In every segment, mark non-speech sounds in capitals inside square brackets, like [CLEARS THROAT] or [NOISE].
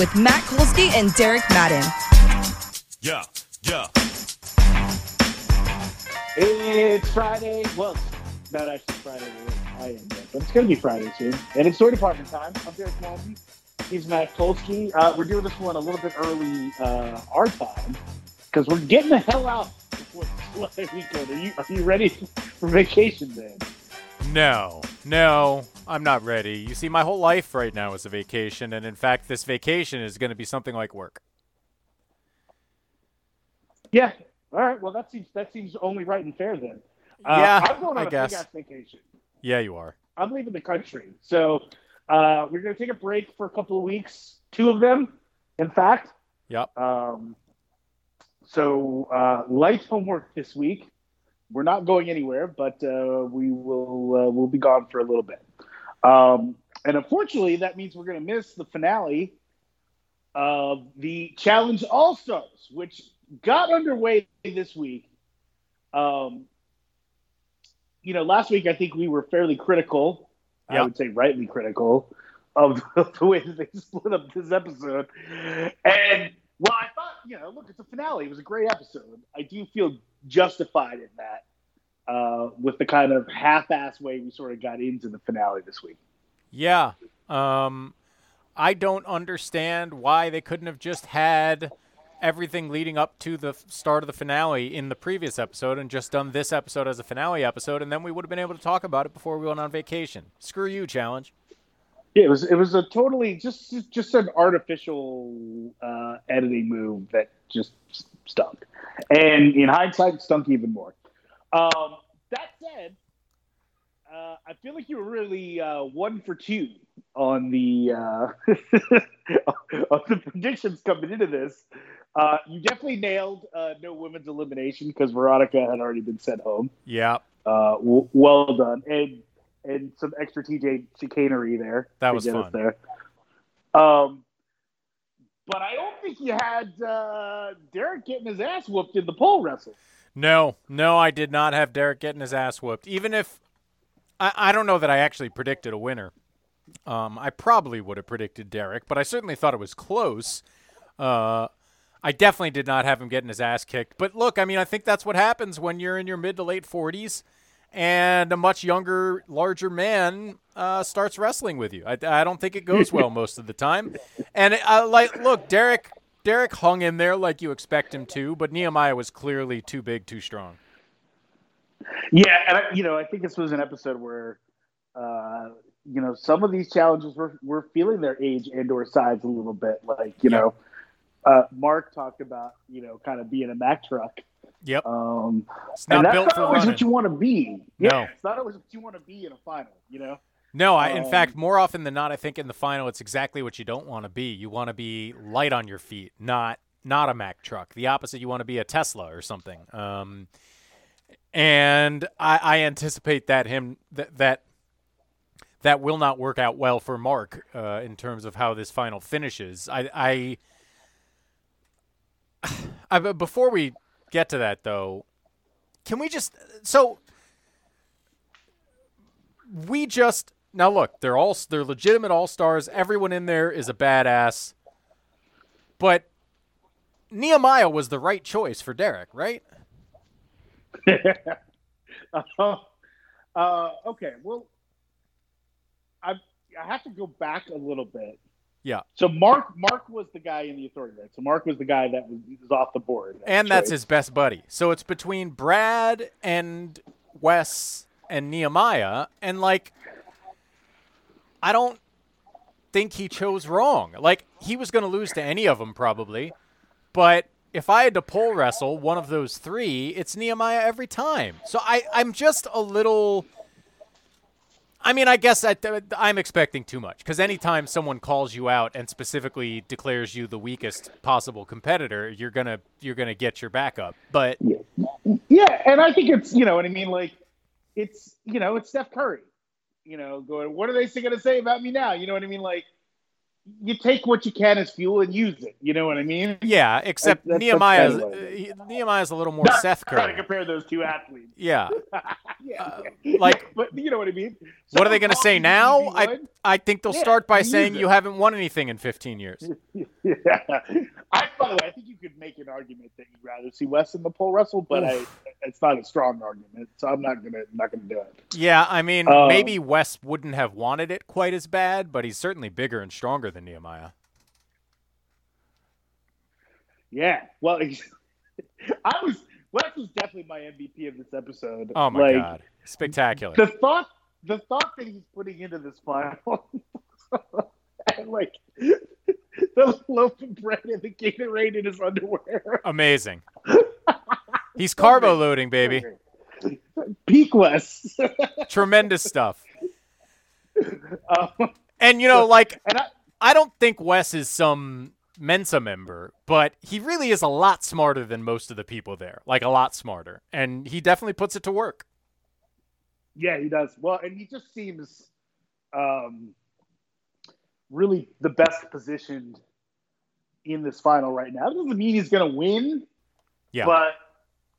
with Matt Kolsky and Derek Madden. Yeah, yeah. It's Friday. Well, it's not actually Friday. I am but it's going to be Friday soon. And it's Toy Department time. I'm Derek Madden. He's Matt Kolsky. Uh, we're doing this one a little bit early uh, our time because we're getting the hell out before the [LAUGHS] holiday weekend. Are you, are you ready for vacation, then? No, no, I'm not ready. You see, my whole life right now is a vacation, and in fact, this vacation is going to be something like work. Yeah. All right. Well, that seems that seems only right and fair then. Uh, Yeah, I'm going on I a guess. big ass vacation. Yeah, you are. I'm leaving the country. So uh, we're going to take a break for a couple of weeks, two of them, in fact. Yep. Um, so uh, light homework this week. We're not going anywhere, but uh, we will uh, we'll be gone for a little bit. Um, and unfortunately, that means we're going to miss the finale of the Challenge All Stars, which got underway this week. Um, you know, last week I think we were fairly critical. I would say rightly critical of [LAUGHS] the way that they split up this episode. And well, I thought, you know, look, it's a finale. It was a great episode. I do feel justified in that uh, with the kind of half-ass way we sort of got into the finale this week. Yeah. Um, I don't understand why they couldn't have just had everything leading up to the start of the finale in the previous episode and just done this episode as a finale episode, and then we would have been able to talk about it before we went on vacation. Screw you, challenge. Yeah, it was it was a totally just just- an artificial uh, editing move that just stunk, and in hindsight, stunk even more. Um, that said, uh, I feel like you were really uh, one for two on the uh, [LAUGHS] on the predictions coming into this. Uh, you definitely nailed uh, no women's elimination because Veronica had already been sent home. Yeah, Uh, w- well done, and and some extra TJ chicanery there. That was fun. there. Um, but I don't think you had uh, Derek getting his ass whooped in the pole wrestle. No, no, I did not have Derek getting his ass whooped. Even if I, I don't know that I actually predicted a winner. Um, I probably would have predicted Derek, but I certainly thought it was close. Uh, I definitely did not have him getting his ass kicked. But look, I mean, I think that's what happens when you're in your mid to late 40s and a much younger, larger man uh, starts wrestling with you. I, I don't think it goes [LAUGHS] well most of the time. And uh, like, look, Derek, Derek hung in there like you expect him to, but Nehemiah was clearly too big, too strong. Yeah, and I, you know, I think this was an episode where, uh, you know, some of these challenges were were feeling their age and or size a little bit. Like, you Yeah. know, uh, Mark talked about, you know, kind of being a Mack truck. Yep. Um, It's not and that's built not always running. what you want to be. Yeah, No. it's not always what you want to be in a final. You know. No, I, in Um, fact, more often than not, I think in the final, it's exactly what you don't want to be. You want to be light on your feet, not not a Mack truck. The opposite, you want to be a Tesla or something. Um, and I, I anticipate that him that that that will not work out well for Mark uh, in terms of how this final finishes. I, I, [SIGHS] I before we get to that though, can we just so we just now look they're all they're legitimate all stars everyone in there is a badass but nehemiah was the right choice for derek right uh, [LAUGHS] uh, okay, well, I I have to go back a little bit. Yeah. So Mark Mark was the guy in the authority, right? So Mark was the guy that was, was off the board. and that's choice. his best buddy so it's between brad and wes and nehemiah and like i don't think he chose wrong like he was going to lose to any of them probably but if I had to pole wrestle one of those three, it's Nehemiah every time. So I, I'm just a little. I mean, I guess I, I'm expecting too much because anytime someone calls you out and specifically declares you the weakest possible competitor, you're gonna you're gonna get your back up. But Yeah, and I think it's you know what I mean. Like, it's you know it's Steph Curry. You know, going. What are they going to say about me now? You know what I mean? Like, you take what you can as fuel and use it. You know what I mean? yeah, except That- that's- Nehemiah's that's uh, Nehemiah's a little more [LAUGHS] Seth Trying to compare those two athletes. Yeah. [LAUGHS] Yeah, like- Yeah, but you know what I mean. What are they going to say now? I. I think they'll Yeah, start by saying it. you haven't won anything in 15 years. [LAUGHS] Yeah. I, by the way, I think you could make an argument that you'd rather see Wes in the pole wrestle, but I, it's not a strong argument, so I'm not gonna not gonna do it. Yeah, I mean, Um, maybe Wes wouldn't have wanted it quite as bad, but he's certainly bigger and stronger than Nehemiah. Yeah, well, [LAUGHS] I was Wes was definitely my MVP of this episode. Oh my Like, god, spectacular! The thought, the thought that he's putting into this final, [LAUGHS] and like the loaf of bread and the Gatorade in his underwear. Amazing. He's carbo loading, baby. Peak Wes. Tremendous stuff. [LAUGHS] um, And you know, like I, I don't think Wes is some Mensa member, but he really is a lot smarter than most of the people there. Like a lot smarter, and he definitely puts it to work. Yeah, he does. Well, and he just seems um, really the best positioned in this final right now. It doesn't mean he's going to win, Yeah. but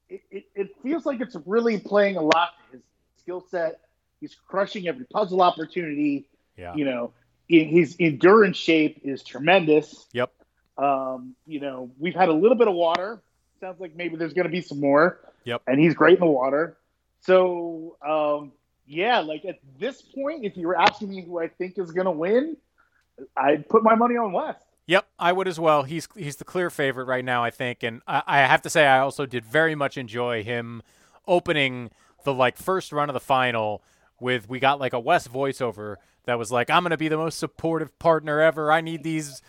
it, it, it feels like it's really playing a lot to his skill set. He's crushing every puzzle opportunity. Yeah. You know, in, his endurance shape is tremendous. Yep. Um, you know, we've had a little bit of water. Sounds like maybe there's going to be some more. Yep. And he's great in the water. So, um, yeah, like at this point, if you were asking me who I think is going to win, I'd put my money on Wes. Yep, I would as well. He's he's the clear favorite right now, I think, and I, I have to say I also did very much enjoy him opening the like first run of the final with we got like a Wes voiceover that was like, "I'm gonna be the most supportive partner ever. I need these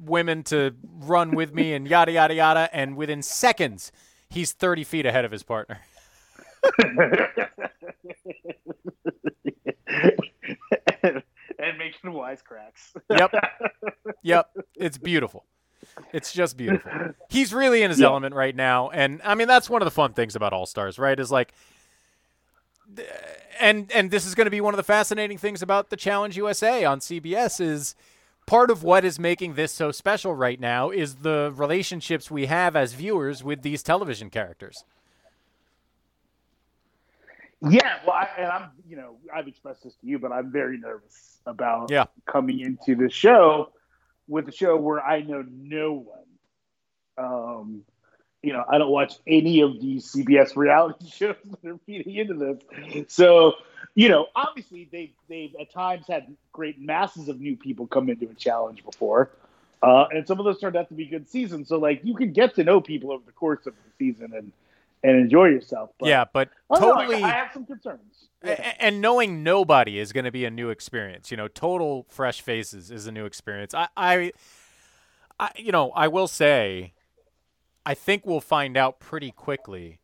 women to run with me," and yada yada yada. And within seconds, he's 30 feet ahead of his partner. [LAUGHS] and making wisecracks. Yep. [LAUGHS] Yep. It's beautiful. It's just beautiful. He's really in his Yeah. element right now. And I mean, that's one of the fun things about All Stars, right? Is like, and and this is going to be one of the fascinating things about the Challenge USA on CBS is part of what is making this so special right now is the relationships we have as viewers with these television characters. Yeah, well, I, and I'm, you know, I've expressed this to you, but I'm very nervous about Yeah. coming into the show with a show where I know no one. Um, you know, I don't watch any of these CBS reality [LAUGHS] shows that are feeding into this. So, you know, obviously they've they've at times had great masses of new people come into a challenge before. Uh, and some of those turned out to be good seasons. So like you can get to know people over the course of the season and and enjoy yourself. But yeah, but know, I- totally. I, have some concerns. A- And knowing nobody is going to be a new experience. You know, total fresh faces is a new experience. I, I, I, you know, I will say, I think we'll find out pretty quickly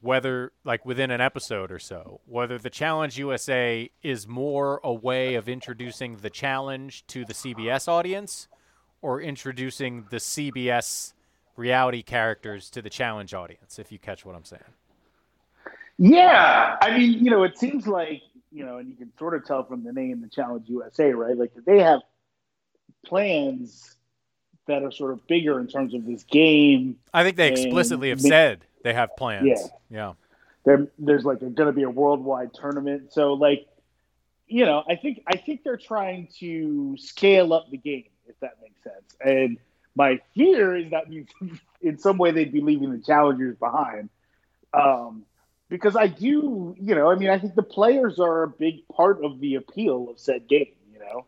whether, like within an episode or so, whether the Challenge USA is more a way of introducing the challenge to the CBS audience or introducing the CBS reality characters to the challenge audience, if you catch what I'm saying. Yeah, I mean, you know, it seems like you know, and you can sort of tell from the name, the Challenge USA, right? Like they have plans that are sort of bigger in terms of this game. I think they explicitly have said they have plans. Yeah. Yeah. There, there's like going to be a worldwide tournament, so like, you know, I think I think they're trying to scale up the game, if that makes sense. And my fear is that means [LAUGHS] in some way they'd be leaving the challengers behind. Um, because I do, you know, I mean, I think the players are a big part of the appeal of said game, you know.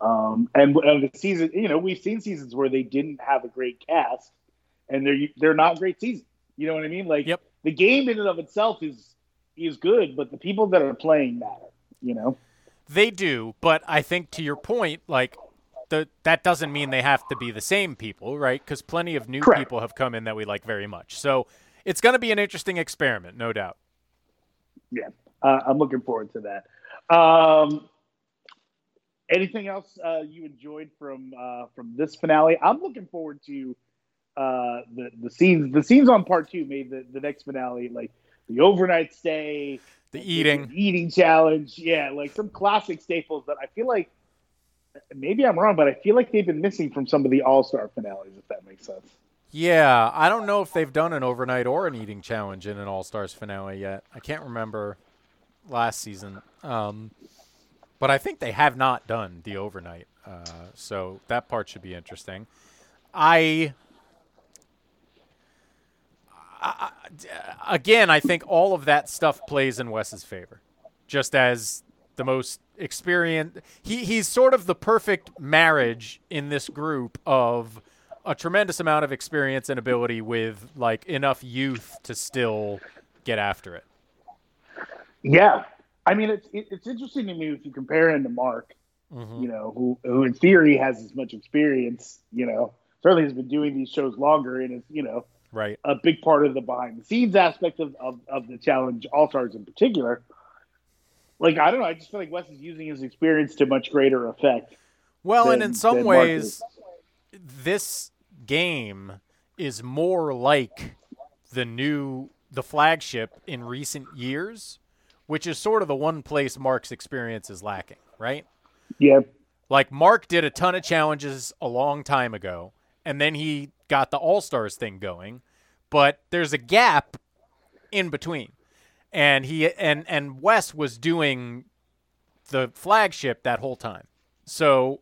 Um, and, and the season, you know, we've seen seasons where they didn't have a great cast, and they're they're not great seasons. You know what I mean? Like, Yep. the game in and of itself is is good, but the people that are playing matter. You know. They do, but I think to your point, like the that doesn't mean they have to be the same people, right? Because plenty of new Correct. people have come in that we like very much. So it's going to be an interesting experiment, no doubt. Yeah, uh, I'm looking forward to that. Um, anything else uh, you enjoyed from uh, from this finale? I'm looking forward to uh, the the scenes. The scenes on part two made the, the next finale like the overnight stay, The eating. the eating challenge. Yeah, like some classic staples that I feel like maybe I'm wrong, but I feel like they've been missing from some of the All Star finales. If that makes sense. Yeah, I don't know if they've done an overnight or an eating challenge in an All Stars finale yet. I can't remember last season, um, but I think they have not done the overnight. Uh, so that part should be interesting. I, I, again, I think all of that stuff plays in Wes's favor, just as the most experienced. He he's sort of the perfect marriage in this group of a tremendous amount of experience and ability with like enough youth to still get after it. Yeah, I mean it's it, it's interesting to me if you compare him to Mark, Mm-hmm. you know, who who in theory has as much experience, you know, certainly has been doing these shows longer and is you know Right. a big part of the behind the scenes aspect of of, of the challenge, All Stars in particular. Like I don't know, I just feel like Wes is using his experience to much greater effect. Well, and in some ways, this game is more like the new the flagship in recent years, which is sort of the one place Mark's experience is lacking, right? Yeah, Like Mark did a ton of challenges a long time ago, and then he got the All Stars thing going, but there's a gap in between. And he and and Wes was doing the flagship that whole time. So,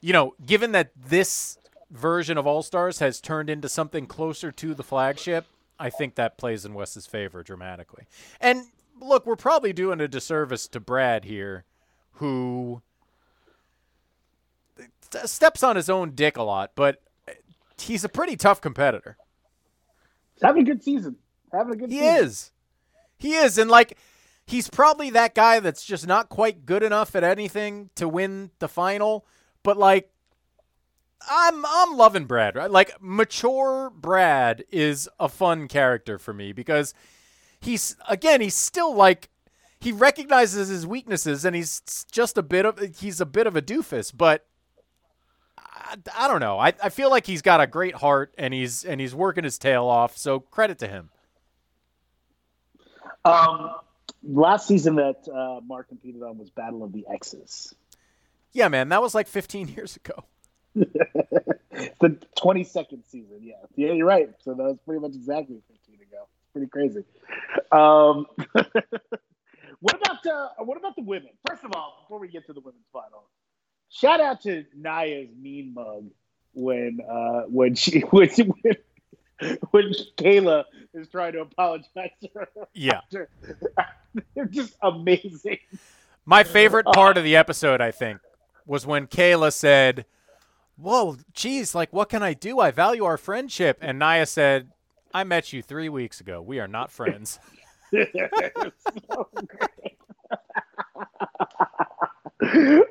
you know, given that this version of All Stars has turned into something closer to the flagship, I think that plays in Wes's favor dramatically. And look, we're probably doing a disservice to Brad here, who steps on his own dick a lot, but he's a pretty tough competitor. he's having a good season. Having a good. He season. is. He is. And like he's probably that guy that's just not quite good enough at anything to win the final, but like I'm I'm loving Brad. Right? Like mature Brad is a fun character for me because he's again, he's still like he recognizes his weaknesses and he's just a bit of he's a bit of a doofus, but I, I don't know. I, I feel like he's got a great heart and he's and he's working his tail off. So credit to him. Um, last season that uh, Mark competed on was Battle of the Exes. Yeah, man, that was like 15 years ago. [LAUGHS] the 22nd season. Yeah, yeah, you're right. So that was pretty much exactly 15 ago. Pretty crazy. Um, [LAUGHS] what about uh, what about the women? First of all, before we get to the women's final, shout out to Naya's mean mug when uh, when she [LAUGHS] when, when [LAUGHS] when Kayla is trying to apologize to her. Yeah. after- [LAUGHS] They're just amazing. My favorite part of the episode, I think, was when Kayla said, Whoa, geez, like, what can I do? I value our friendship. And Naya said, I met you three weeks ago. We are not friends. so [LAUGHS]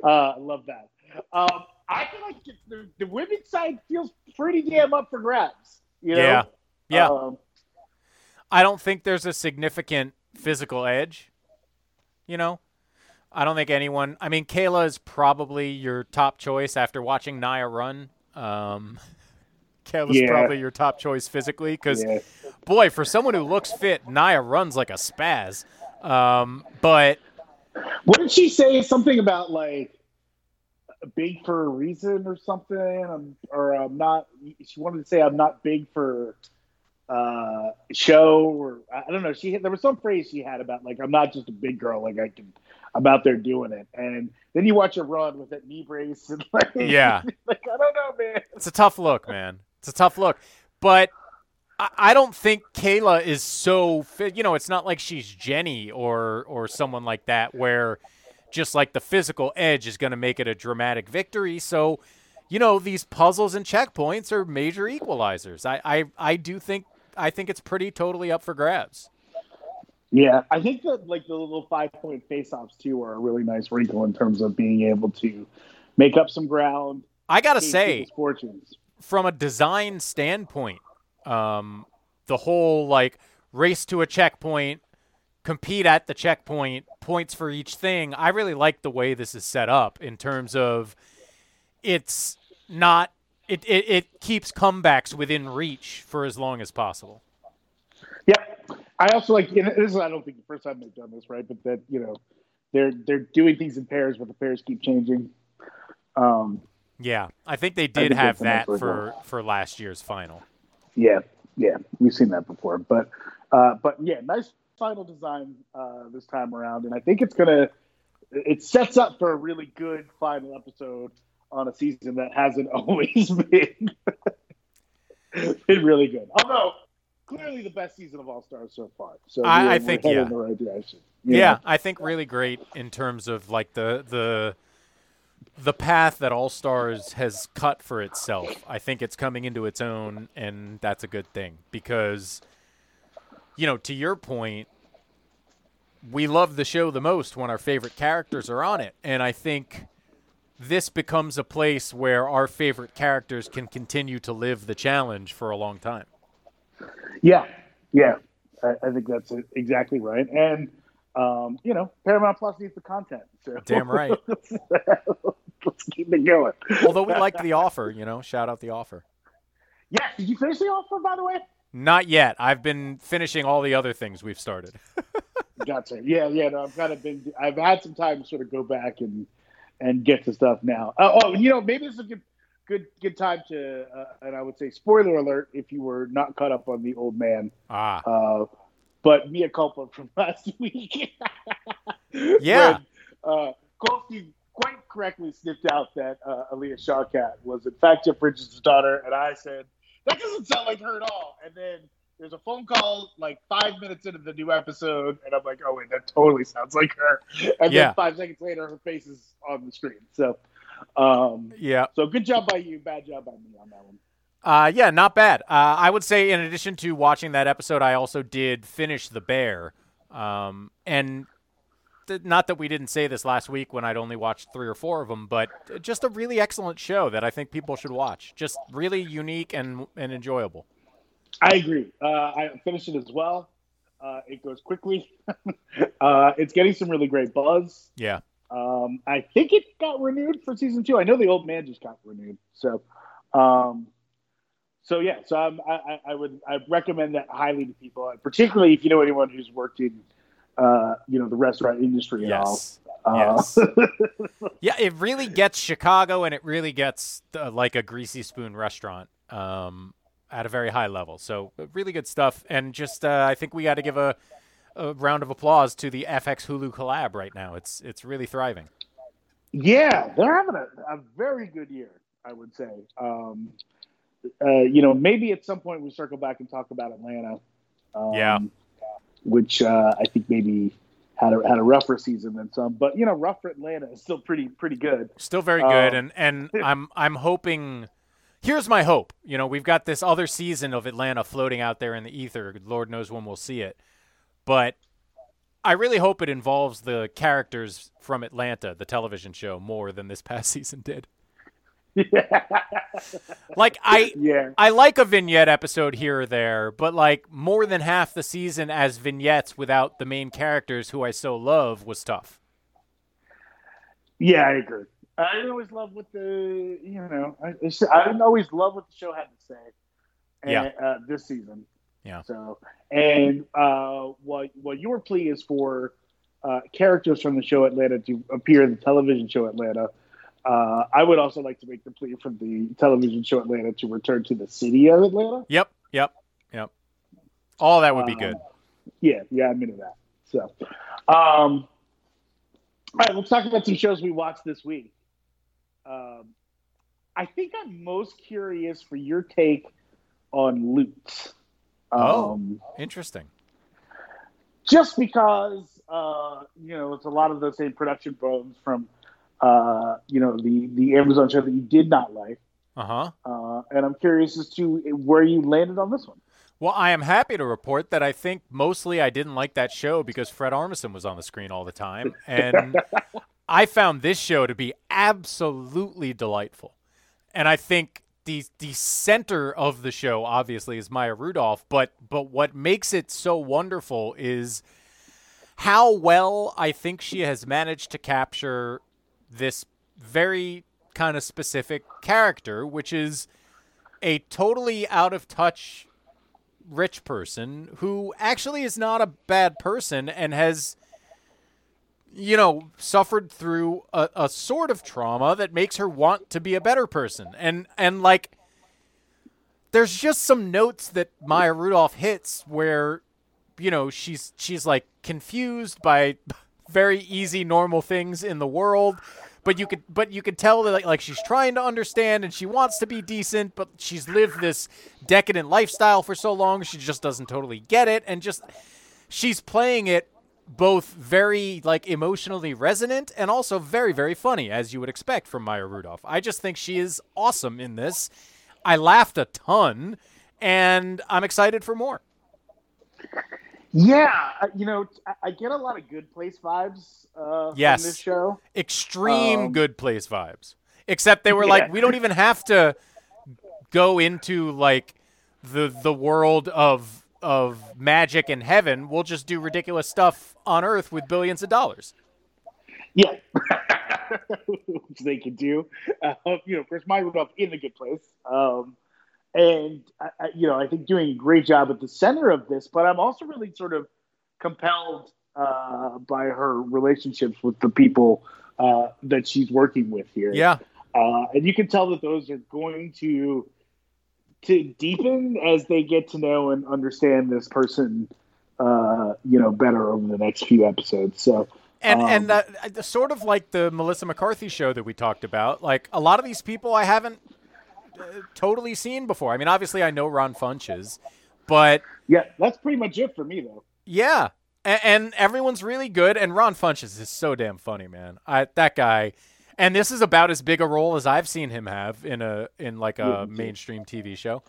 uh, I love that. Um, I feel like the, the women's side feels pretty damn up for grabs. You know? Yeah. Yeah. Um, I don't think there's a significant physical edge. You know, I don't think anyone. I mean, Kayla is probably your top choice after watching Naya run. Um, [LAUGHS] Kayla's Yeah. probably your top choice physically because, yeah. boy, for someone who looks fit, Naya runs like a spaz. Um, but What did she say? Something about like big for a reason or something, um, or I'm not. She wanted to say I'm not big for uh show or I don't know. She had, there was some phrase she had about like I'm not just a big girl. Like I can, I'm out there doing it. And then you watch her run with that knee brace and like [LAUGHS] Yeah. like I don't know, man. It's a tough look, man. It's a tough look. But I, I don't think Kayla is so fit. You know, it's not like she's Jenny or or someone like that where just like the physical edge is going to make it a dramatic victory. So, you know, these puzzles and checkpoints are major equalizers. I I, I do think I think it's pretty totally up for grabs. Yeah, I think that like the little five point face offs too are a really nice wrinkle in terms of being able to make up some ground. I got to say, fortunes. from a design standpoint, um, the whole like race to a checkpoint, compete at the checkpoint, points for each thing. I really like the way this is set up in terms of it's not it, it, it keeps comebacks within reach for as long as possible. Yeah, I also like. You know, this is I don't think the first time they've done this, right? But that you know, they're they're doing things in pairs, but the pairs keep changing. Um, Yeah, I think they did think have that for for last year's final. yeah, yeah, we've seen that before, but uh, but yeah, nice final design uh, this time around, and I think it's gonna it sets up for a really good final episode on a season that hasn't [LAUGHS] always been [LAUGHS] been really good. Although clearly the best season of All Stars so far. So I- we're- I think, yeah. right Yeah, know? I think really great in terms of like the the the path that All Stars has cut for itself. I think it's coming into its own, and that's a good thing because, you know, to your point, we love the show the most when our favorite characters are on it, and I think this becomes a place where our favorite characters can continue to live the challenge for a long time. Yeah, yeah, I, I think that's exactly right. And um, you know, Paramount Plus needs the content. So [LAUGHS] Damn right. [LAUGHS] let's keep it going. Although we like the offer, you know, shout out the offer. Yeah, did you finish the offer by the way? Not yet. I've been finishing all the other things we've started. [LAUGHS] Gotcha. Yeah, yeah. No, I've kind of been. I've had some time to sort of go back and and get to stuff now. Oh, oh you know, maybe this is a good good good time to. Uh, and I would say, spoiler alert, if you were not caught up on the old man. Ah, Uh, but mea culpa [LAUGHS] from last week. [LAUGHS] Yeah. When, uh, Kolsky quite correctly sniffed out that uh, Alia Shawkat was in fact Jeff Bridges' daughter, and I said that doesn't sound like her at all. And then there's a phone call like five minutes into the new episode, and I'm like, oh wait, that totally sounds like her. And Yeah. then five seconds later, her face is on the screen. So, um, yeah. so good job by you, bad job by me on that one. Uh, yeah, not bad. Uh, I would say, in addition to watching that episode, I also did finish The Bear. Um, and not that we didn't say this last week when I'd only watched three or four of them, but just a really excellent show that I think people should watch. Just really unique and, and enjoyable. I agree. Uh, I finished it as well. Uh, it goes quickly. [LAUGHS] uh, it's getting some really great buzz. Yeah. Um, I think it got renewed for season two. I know the old man just got renewed. So, um, so yeah. So I'm, I, I- I would I recommend that highly to people, particularly if you know anyone who's worked in, uh, you know, the restaurant industry. Yes. Uh, Yes. [LAUGHS] yeah, it really gets Chicago and it really gets uh, like a greasy spoon restaurant um, at a very high level. So uh, really good stuff. And just uh, I think we got to give a, a round of applause to the FX Hulu collab right now. It's it's really thriving. Yeah, they're having a, a very good year, I would say. Um, uh, you know, maybe at some point we circle back and talk about Atlanta. Um, Yeah. Which uh, I think maybe had a, had a rougher season than some, but you know, rougher Atlanta is still pretty pretty good. Still very good. Um, and and [LAUGHS] I'm I'm hoping. Here's my hope. You know, we've got this other season of Atlanta floating out there in the ether. Lord knows when we'll see it. But I really hope it involves the characters from Atlanta, the television show, more than this past [LAUGHS] season did. [LAUGHS] Like I Yeah, I like a vignette episode here or there, but like more than half the season as vignettes without the main characters who I so love was tough. yeah, I agree. I didn't always love what the you know I, I didn't always love what the show had to say. And, Yeah. uh, this season. Yeah. So, and uh, what what your plea is for uh, characters from the show Atlanta to appear in the television show Atlanta. Uh, I would also like to make the plea for the television show Atlanta to return to the city of Atlanta. Yep, yep, yep. All that would be Um, good. Yeah, yeah, I'm into that. So, um, all right, let's talk about some shows we watched this week. Um, I think I'm most curious for your take on Loot. Oh. Um, Interesting. just because uh, you know it's a lot of the same production bones from uh, you know the the Amazon show that you did not like, Uh-huh. uh, and I'm curious as to where you landed on this one. Well, I am happy to report that I think mostly I didn't like that show because Fred Armisen was on the screen all the time. And [LAUGHS] I found this show to be absolutely delightful. And I think the the center of the show obviously is Maya Rudolph, but but what makes it so wonderful is how well I think she has managed to capture this very kind of specific character, which is a totally out of touch rich person who actually is not a bad person and has you know suffered through a, a sort of trauma that makes her want to be a better person. And and like there's just some notes that Maya Rudolph hits where you know she's she's like confused by very easy normal things in the world but you could but you could tell that like, like she's trying to understand and she wants to be decent but she's lived this decadent lifestyle for so long she just doesn't totally get it and just she's playing it both very like emotionally resonant and also very very funny as you would expect from Maya Rudolph. I just think she is awesome in this. I laughed a ton and I'm excited for more. Yeah, you know, I, get a lot of good place vibes uh, Yes. from this show. Extreme Um, good place vibes. Except they were like we don't even have to go into like the the world of of magic and heaven. We'll just do ridiculous stuff on earth with billions of dollars. Yeah, [LAUGHS] which they could do. Uh, you know, of course, Maya Rudolph in a good place. Um, and I, you know, I think doing a great job at the center of this. But I'm also really sort of compelled uh, by her relationships with the people uh, that she's working with here. Yeah. uh, and you can tell that those are going to to deepen as they get to know and understand this person, uh, you know, better over the next few episodes. So. And Um, and uh, uh, sort of like the Melissa McCarthy show that we talked about, like a lot of these people I haven't totally seen before. I mean, obviously I know Ron Funches, but Yeah, that's pretty much it for me, though. yeah, and, and everyone's really good. And Ron Funches is so damn funny, man. I that guy, and this is about as big a role as I've seen him have in a in like a too. mainstream TV show.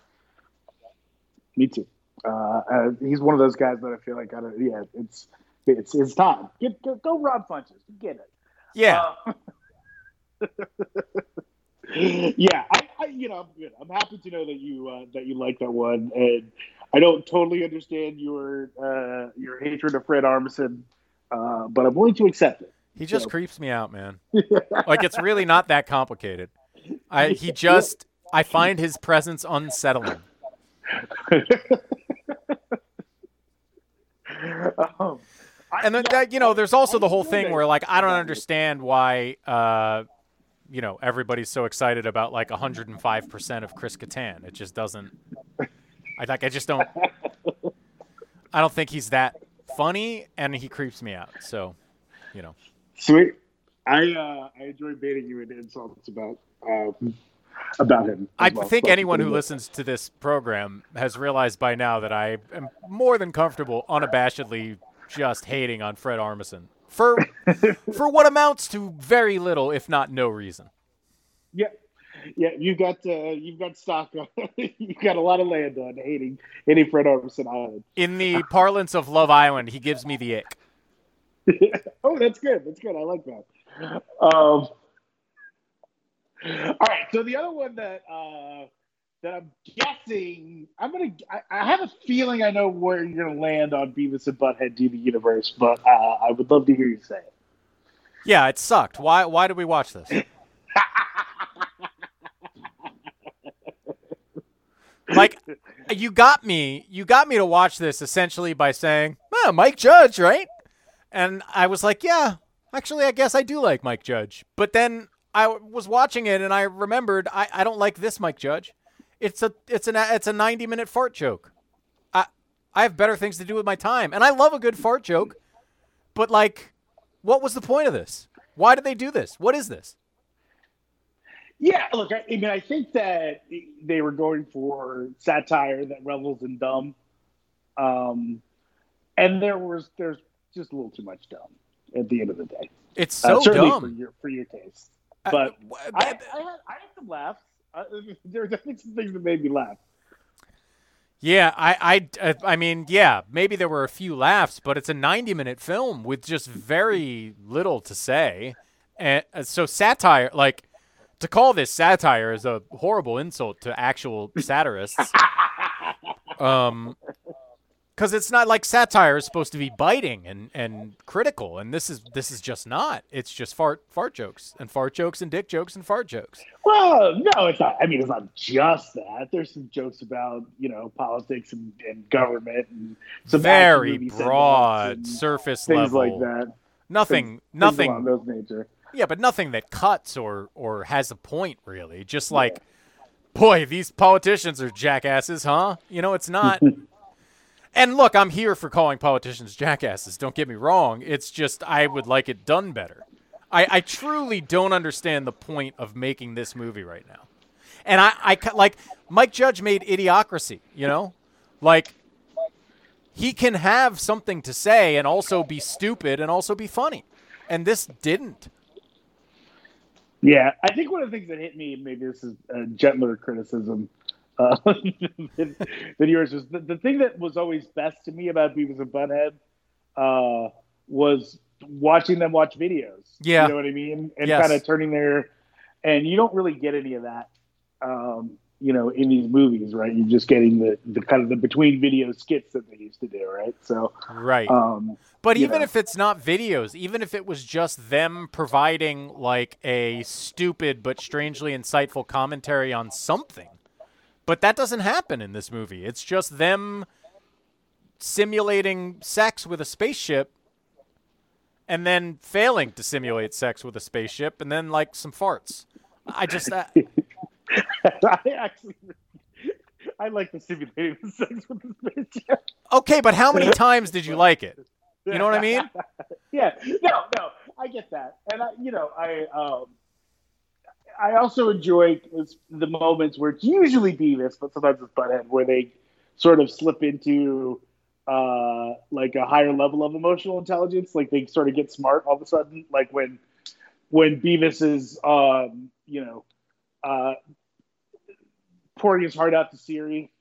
Me too. Uh, uh, he's one of those guys that I feel like, I don't, yeah, it's it's it's time. Get go, go Rob Funches. Get it. Yeah, Uh, [LAUGHS] yeah, I, I, you know, I'm good. I'm happy to know that you uh, that you like that one, and I don't totally understand your uh, your hatred of Fred Armisen, uh, but I'm willing to accept it. he just so- creeps me out, man. [LAUGHS] like it's really not that complicated. I he just I find his presence unsettling. [LAUGHS] um, and then that, you know, there's also the whole thing where like I don't understand why uh, you know everybody's so excited about like 105 percent of Chris Kattan. It just doesn't. I like I just don't. I don't think he's that funny, and he creeps me out. So, you know, Sweet. I uh, I enjoy baiting you into insults about um, about him. I well. think anyone who listens to this program has realized by now that I am more than comfortable, unabashedly, just hating on Fred Armisen for [LAUGHS] for what amounts to very little, if not no reason. Yeah, yeah. you've got uh, you've got stock. [LAUGHS] you got a lot of land on hating hating Fred Armisen Island. In the parlance of Love Island, he gives me the ick. [LAUGHS] oh, that's good. That's good. I like that. Um, all right. So the other one that uh, that I'm guessing, I'm gonna. I, I have a feeling I know where you're gonna land on Beavis and Butthead TV Universe, but uh, I would love to hear you say it. Yeah, it sucked. Why? Why did we watch this? [LAUGHS] like, you got me. You got me to watch this essentially by saying, "Well, Mike Judge, right?" And I was like, "Yeah, actually, I guess I do like Mike Judge." But then I was watching it and I remembered I, I don't like this Mike Judge. It's a it's an it's a 90 minute fart joke. I I have better things to do with my time, and I love a good fart joke. But like, what was the point of this? Why did they do this? What is this? Yeah, look, I, I mean, I think that they were going for satire that revels in dumb, um, and there was there's just a little too much dumb at the end of the day. It's Uh, so certainly for your for your taste, Uh, but w- I, I, had, I had some laughs. I, [LAUGHS] there were definitely some things that made me laugh. Yeah, I, I, uh, I mean, yeah, maybe there were a few laughs, but it's a 90 minute film with just very little to say. And uh, so satire, like, to call this satire is a horrible insult to actual satirists. [LAUGHS] um, because it's not like satire is supposed to be biting and, and critical, and this is this is just not. It's just fart fart jokes and fart jokes and dick jokes and fart jokes. Well, no, it's not. I mean, it's not just that. There's some jokes about you know politics and, and government and some Very action movie send-offs broad, surface things level. like that. Nothing, Things nothing. those nature. Yeah, but nothing that cuts or or has a point really. Just like, boy, these politicians are jackasses, huh? You know, it's not. [LAUGHS] and look, I'm here for calling politicians jackasses. Don't get me wrong. It's just I would like it done better. I, I truly don't understand the point of making this movie right now. And I, I like Mike Judge made Idiocracy. You know, like he can have something to say and also be stupid and also be funny, and this didn't. Yeah, I think one of the things that hit me, maybe this is a gentler criticism uh, [LAUGHS] than, than yours, was the, the thing that was always best to me about Beavis and Butthead uh, was watching them watch videos. Yeah. You know what I mean? And Yes. kind of turning their, and you don't really get any of that, um, you know, in these movies, right? You're just getting the, the kind of the between video skits that they used to do, right? So, Right. um, But even know. if it's not videos, even if it was just them providing like a stupid but strangely insightful commentary on something. But that doesn't happen in this movie. It's just them simulating sex with a spaceship and then failing to simulate sex with a spaceship and then like some farts. I just uh, [LAUGHS] I actually, I like the simulating [LAUGHS] sex with the spaceship. Okay, but how many [LAUGHS] times did you like it? You know what I mean? yeah, no, no, I get that, and I, you know, I, um, I also enjoy the moments where it's usually Beavis, but sometimes it's Butthead, where they sort of slip into uh, like a higher level of emotional intelligence, like they sort of get smart all of a sudden, like when when Beavis is, um, you know, uh, pouring his heart out to Siri. [LAUGHS]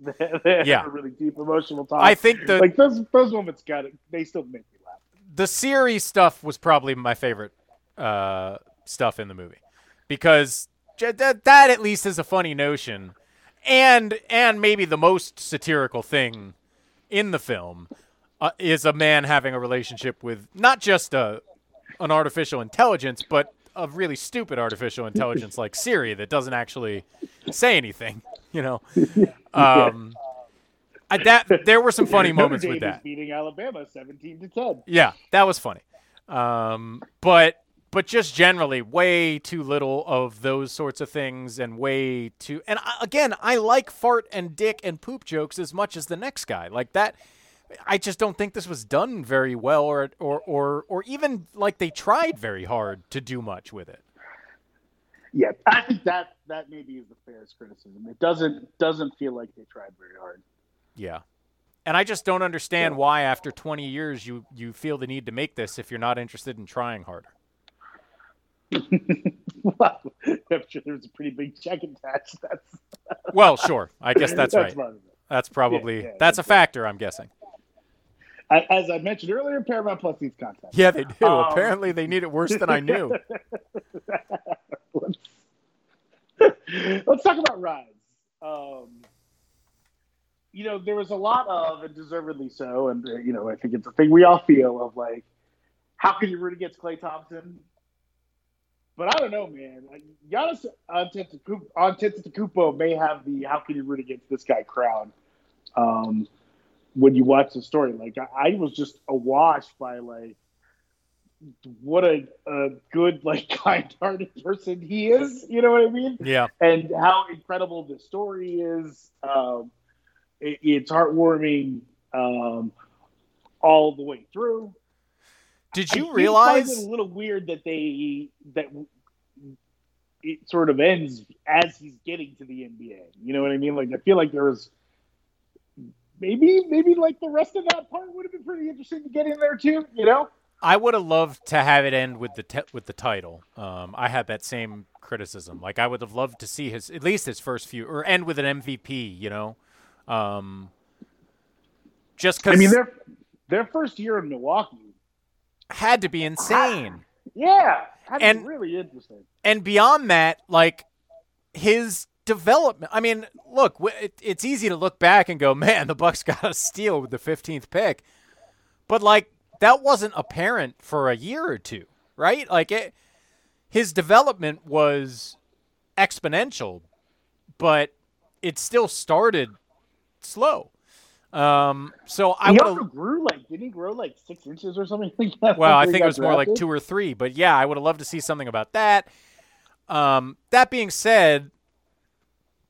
They have Yeah. a really deep emotional talk. I think the like those those moments got it. They still make me laugh. the Siri stuff was probably my favorite uh, stuff in the movie because that that at least is a funny notion, and and maybe the most satirical thing in the film uh, is a man having a relationship with not just a an artificial intelligence, but a really stupid artificial intelligence like Siri that doesn't actually say anything. [LAUGHS] You know, [LAUGHS] um, I, that there were some funny [LAUGHS] moments with that. beating Alabama seventeen to ten. Yeah, that was funny. Um, but but just generally, way too little of those sorts of things, and way too. And I, again, I like fart and dick and poop jokes as much as the next guy. Like that, I just don't think this was done very well, or or or or even like they tried very hard to do much with it. Yeah, I think that that maybe is the fairest criticism. It doesn't doesn't feel like they tried very hard. Yeah. And I just don't understand why, after 20 years, you, you feel the need to make this if you're not interested in trying harder. [LAUGHS] well, I'm sure there's a pretty big check attached. [LAUGHS] That's Well, sure. I guess that's, right. of it. That's probably yeah, that's a factor. I'm guessing. I- As I mentioned earlier, Paramount Plus needs content. Yeah, they do. Um, Apparently, they need it worse than I knew. [LAUGHS] let's, let's talk about rides. Um, you know, there was a lot of, and deservedly so, and uh, you know, I think it's a thing we all feel of like, how can you root against Klay Thompson? But I don't know, man. Giannis Antetokounmpo may have the "How can you root against this guy?" crowd. Um, when you watch the story, like I, I was just awash by like what a, a good, like [LAUGHS] kind-hearted person he is. You know what I mean? Yeah. and how incredible the story is. Um, it, it's heartwarming um, all the way through. Did you did realize? find it a little weird that they that it sort of ends as he's getting to the NBA? You know what I mean? Like I feel like there was maybe maybe like the rest of that part would have been pretty interesting to get in there too. You know? I would have loved to have it end with the te- with the title. Um, I had that same criticism. Like I would have loved to see his at least his first few or end with an MVP. You know, um, just because I mean, their their first year in Milwaukee, had to be insane. yeah, had to be And- really interesting. and beyond that, like his development. I mean, look, it, it's easy to look back and go, man, the Bucks [LAUGHS] got a steal with the 15th pick, but like that wasn't apparent for a year or two, right? Like it, his development was exponential, but it still started slow. Um, so I he also grew like didn't he grow like six inches or something [LAUGHS] like that? Well, I think it was more like two or three, but yeah, I would have loved to see something about that. Um, that being said,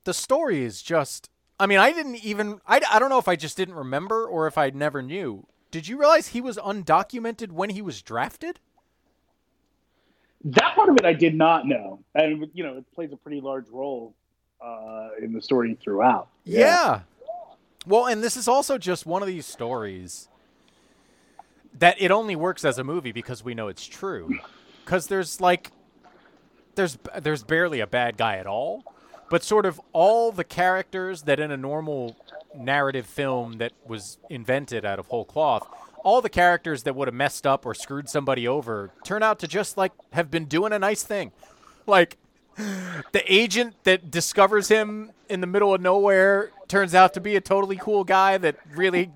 the story is just. I mean, I didn't even. I, I don't know if I just didn't remember or if I never knew. Did you realize he was undocumented when he was drafted? That part of it I did not know, and you know it plays a pretty large role uh, in the story throughout. Yeah. Well, and this is also just one of these stories that it only works as a movie because we know it's true. Because there's like, there's there's barely a bad guy at all, but sort of all the characters that in a normal narrative film that was invented out of whole cloth, all the characters that would have messed up or screwed somebody over turn out to just like have been doing a nice thing, like the agent that discovers him in the middle of nowhere turns out to be a totally cool guy that really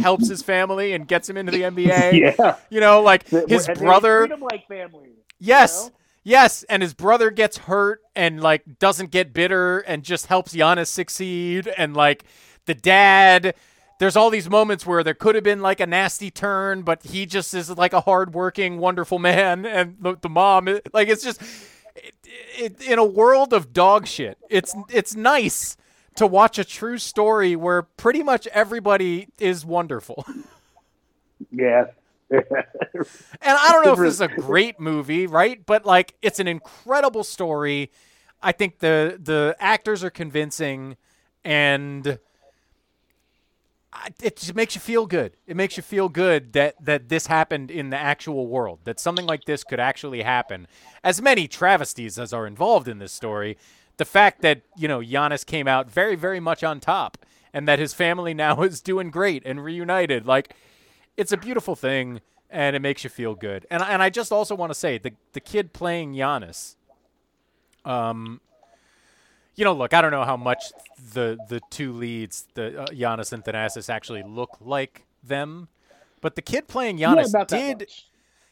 helps his family and gets him into the [LAUGHS] NBA. Yeah. You know, like his and brother. like family. Yes. know? Yes, and his brother gets hurt and like doesn't get bitter and just helps Giannis succeed and like the dad there's all these moments where there could have been like a nasty turn, but he just is like a hardworking, wonderful man, and the, the mom, like it's just it, it, in a world of dog shit. It's it's nice to watch a true story where pretty much everybody is wonderful. [LAUGHS] Yeah. And I don't know if this is a great movie, right? But like it's an incredible story. I think the the actors are convincing and it just makes you feel good. It makes you feel good that that this happened in the actual world. That something like this could actually happen. As many travesties as are involved in this story, the fact that, you know, Giannis came out very very much on top and that his family now [LAUGHS] is doing great and reunited like it's a beautiful thing and it makes you feel good. And and I just also want to say the the kid playing Giannis, um, you know, look, I don't know how much the the two leads, the uh, Giannis and Thanasis, actually look like them, but the kid playing Yeah, Giannis that did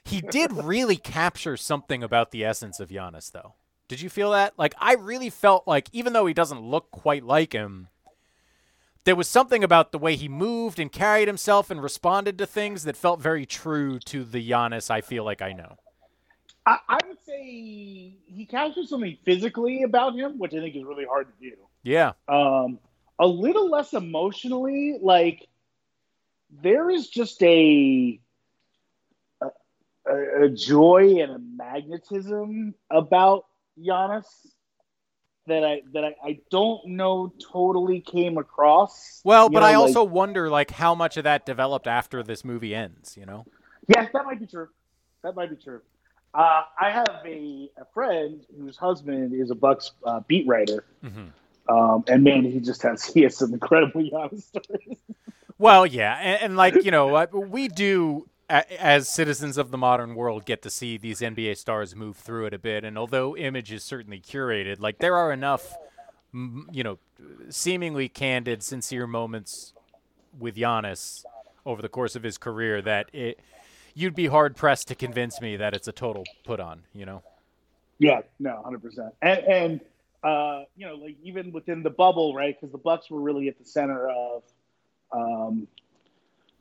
he did really [LAUGHS] capture something about the essence of Giannis, though. Did you feel that? Like, I really felt like, even though he doesn't look quite like him, there was something about the way he moved and carried himself and responded to things that felt very true to the Giannis I feel like I know. I, I would say he captures something physically about him, which I think is really hard to do. Yeah. um, a little less emotionally. Like there is just a a, a joy and a magnetism about Giannis that I that I, I don't know totally came across. Well, You but know, I like- also wonder, like, how much of that developed after this movie ends, you know? yeah, that might be true. That might be true. Uh, I have a, a friend whose husband is a Bucks uh, beat writer, Mm-hmm. um, and man, he just has [LAUGHS] he has some incredible Giannis stories. Well, yeah, and, and like you know, we do as citizens of the modern world get to see these NBA stars move through it a bit. And although image is certainly curated, like there are enough, you know, seemingly candid, sincere moments with Giannis over the course of his career that it you'd be hard pressed to convince me that it's a total put on. You know. Yeah, no, hundred percent. And and uh, you know, like even within the bubble, right? Because the Bucks were really at the center of, um,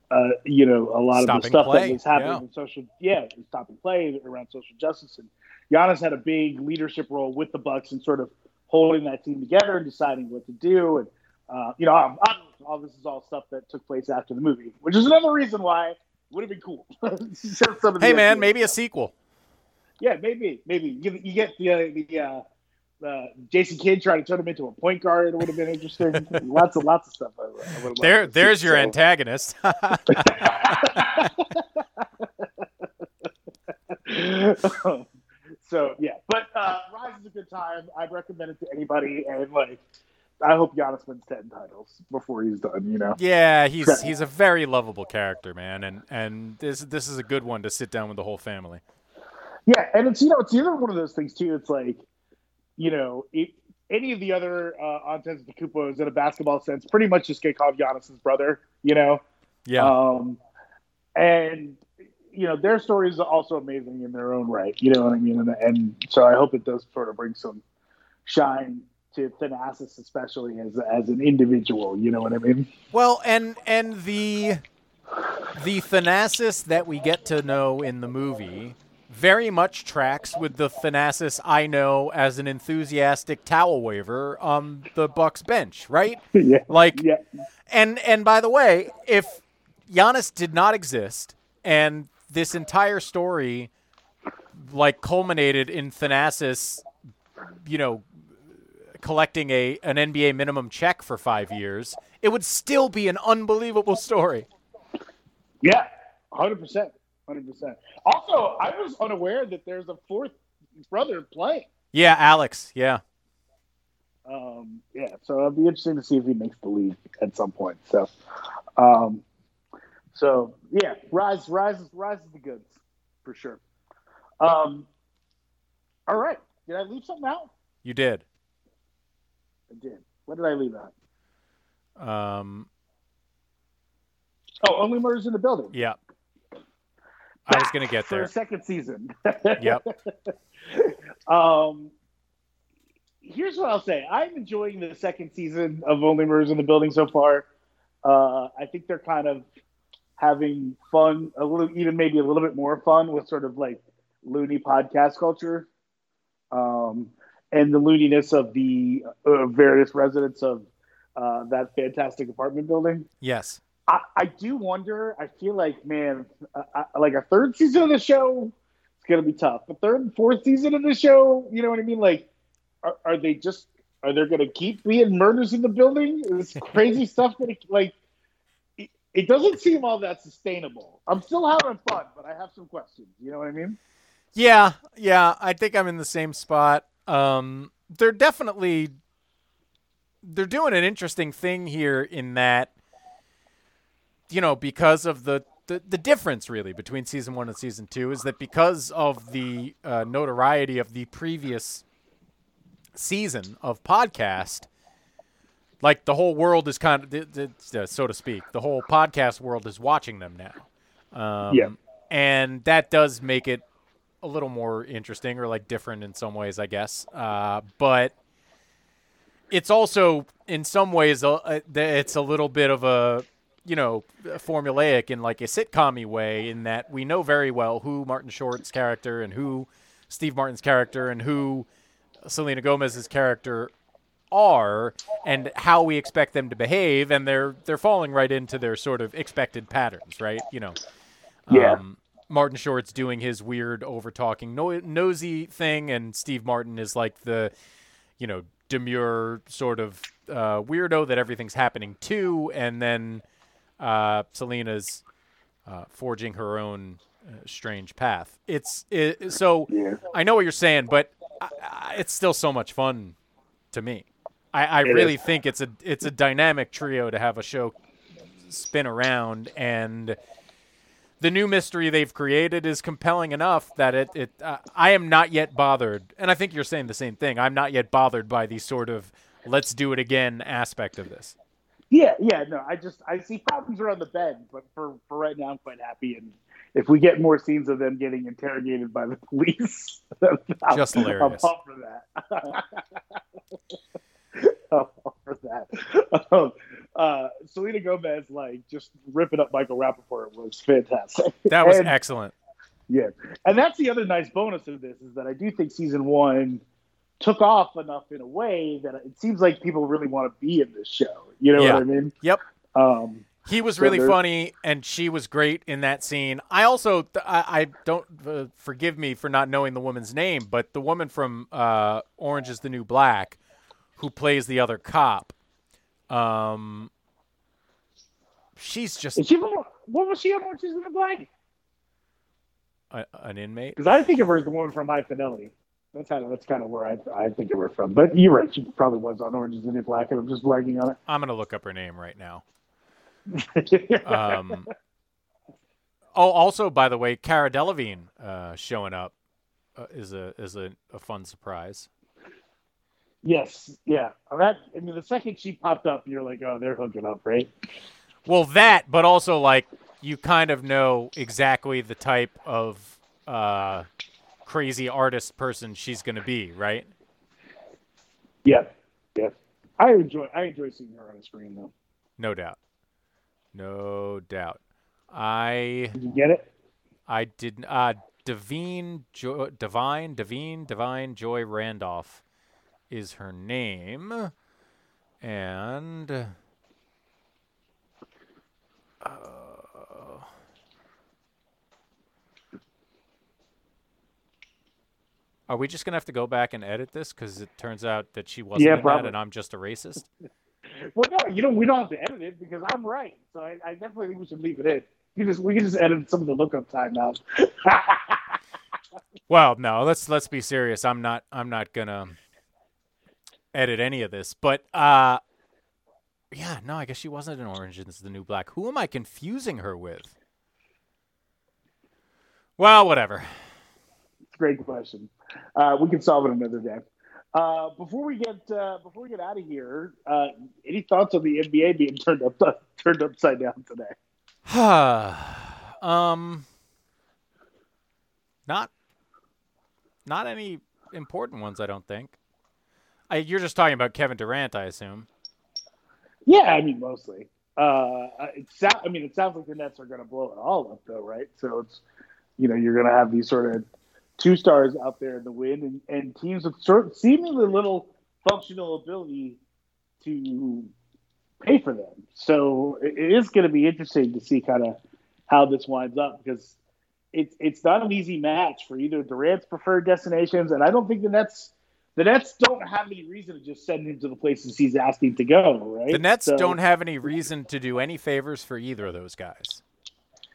uh, you know, a lot of the stuff play, that was happening yeah. in social, yeah, stopping play around social justice. And Giannis had a big leadership role with the Bucks and sort of holding that team together and deciding what to do. And uh, you know, um, um, all this is all stuff that took place after the movie, which is another reason why would have been cool. [LAUGHS] Some of the Hey man, ideas. maybe a sequel. Yeah, maybe, maybe you get, you get the uh, the uh, uh, Jason Kidd trying to turn him into a point guard. It would have been interesting. [LAUGHS] lots of lots of stuff. I, I would have loved There, to see. there's your So- antagonist. [LAUGHS] so yeah, but uh, Rise is a good time. I'd recommend it to anybody, and like, I hope Giannis wins ten titles before he's done. You know. Yeah, he's he's a very lovable character, man, and and this this is a good one to sit down with the whole family. Yeah, and it's you know it's the other one of those things too. It's like, you know, it any of the other uh, Antetokounmpos in a basketball sense pretty much just get called Giannis's brother. You know, Yeah. um, and you know their story is also amazing in their own right. You know what I mean? And, and so I hope it does sort of bring some shine to Thanasis, especially as as an individual. You know what I mean? Well, and and the the Thanasis that we get to know in the movie very much tracks with the Thanasis I know as an enthusiastic towel waver on the Bucks bench, right? [LAUGHS] yeah. Like Yeah. and and by the way, if Giannis did not exist and this entire story like culminated in Thanasis, you know, collecting a an NBA minimum check for 5 years, it would still be an unbelievable story. Yeah, hundred percent, hundred percent. Also, I was unaware that there's a fourth brother playing. Yeah, Alex, yeah. Um, yeah, so it'll be interesting to see if he makes the league at some point. So, um, so yeah, rise, rise, rise is the goods for sure. Um, all right, did I leave something out? You did. I did. What did I leave out? Um Oh, only murders in the building. yeah. I was going to get there. second season. [LAUGHS] Yep. [LAUGHS] Um, here's what I'll say. I'm enjoying the second season of Only Murders in the Building so far. Uh, I think they're kind of having fun, a little, even maybe a little bit more fun with sort of like loony podcast culture, um, and the looniness of the uh, various residents of uh, that fantastic apartment building. Yes. I, I do wonder. I feel like, man, I, I, like a third season of the show, it's gonna be tough. A third and fourth season of the show, you know what I mean? Like, are, are they just are they gonna keep being murders in the building? This [LAUGHS] crazy stuff that it, like it, it doesn't seem all that sustainable. I'm still having fun, but I have some questions. You know what I mean? Yeah, yeah, I think I'm in the same spot. Um, they're definitely they're doing an interesting thing here in that you know because of the the, the difference really between season one and season two is that because of the uh, notoriety of the previous season of podcast like the whole world is kind of th- th- so to speak the whole podcast world is watching them now um, Yeah. and that does make it a little more interesting or like different in some ways, I guess. Uh, but it's also in some ways uh, it's a little bit of a you know formulaic in like a sitcom way in that we know very well who Martin Short's character and who Steve Martin's character and who Selena Gomez's character are and how we expect them to behave and they're they're falling right into their sort of expected patterns, right? You know. Yeah. Um, Martin Short's doing his weird over talking no- nosy thing, and Steve Martin is like the, you know, demure sort of uh, weirdo that everything's happening to, and then uh, Selena's uh, forging her own uh, strange path. It's it, so Yeah. I know what you're saying, but I, I, it's still so much fun to me. I, I really is. think it's a it's a dynamic trio to have a show spin around and the new mystery they've created is compelling enough that it, it uh, I am not yet bothered, and I think you're saying the same thing. I'm not yet bothered by the sort of let's do it again aspect of this. Yeah, yeah, no, I just I see problems around the bend, but for for right now, I'm quite happy. And if we get more scenes of them getting interrogated by the [LAUGHS] police, [LAUGHS] I'm- Just I'm hilarious. all for that. [LAUGHS] I'm all for that. Um, uh, Selena Gomez, like just ripping up Michael Rappaport, was fantastic. That was And- excellent. yeah, and that's the other nice bonus of this is that I do think season one took off enough in a way that it seems like people really want to be in this show. You know Yeah. what I mean? Yep. Um, He was really funny, and she was great in that scene. I also, I, I don't uh, forgive me for not knowing the woman's name, but the woman from uh, Orange Is the New Black, who plays the other cop, um, she's just she what was she on Orange is in the Black? a, an inmate. Because I think of her as the woman from High Fidelity. That's kind of that's kind of where I I think of her from. But you're right, she probably was on Orange is the New Black, and I'm just blanking on it. I'm gonna look up her name right now. [LAUGHS] Um, oh, also, by the way, Cara Delevingne uh, showing up uh, is a is a, a fun surprise. Yes, yeah. That I mean, the second she popped up, you're like, oh, they're hooking up, right? Well, that, but also like you kind of know exactly the type of uh, crazy artist person she's going to be, right? Yeah, yeah. I enjoy I enjoy seeing her on the screen though. No doubt. No doubt. I Did you get it? I did uh Devine jo- Divine Devine Divine Joy Randolph is her name. And uh, Are we just gonna have to go back and edit this because it turns out that she wasn't Yeah, that and I'm just a racist? Well, no, you know we don't have to edit it because I'm right. So I, I definitely think we should leave it in. You just we can just edit some of the lookup time out. [LAUGHS] Well, no, let's let's be serious. I'm not I'm not gonna edit any of this. But uh yeah, no, I guess she wasn't in Orange is the New Black. Who am I confusing her with? Well, whatever. It's a great question. Uh, we can solve it another day. Uh, before we get uh, before we get out of here, uh, any thoughts on the NBA being turned up turned upside down today? [SIGHS] um not not any important ones, I don't think. I, you're just talking about Kevin Durant, I assume. Yeah, I mean mostly. Uh, it sound, I mean, it sounds like the Nets are going to blow it all up, though, right? So it's you know you're going to have these sort of two stars out there in the wind, and, and teams with sort of seemingly little functional ability to pay for them. So it, it is going to be interesting to see kind of how this winds up because it's it's not an easy match for either Durant's preferred destinations, and I don't think the Nets. The Nets don't have any reason to just send him to the places he's asking to go, right? The Nets So- don't have any reason to do any favors for either of those guys.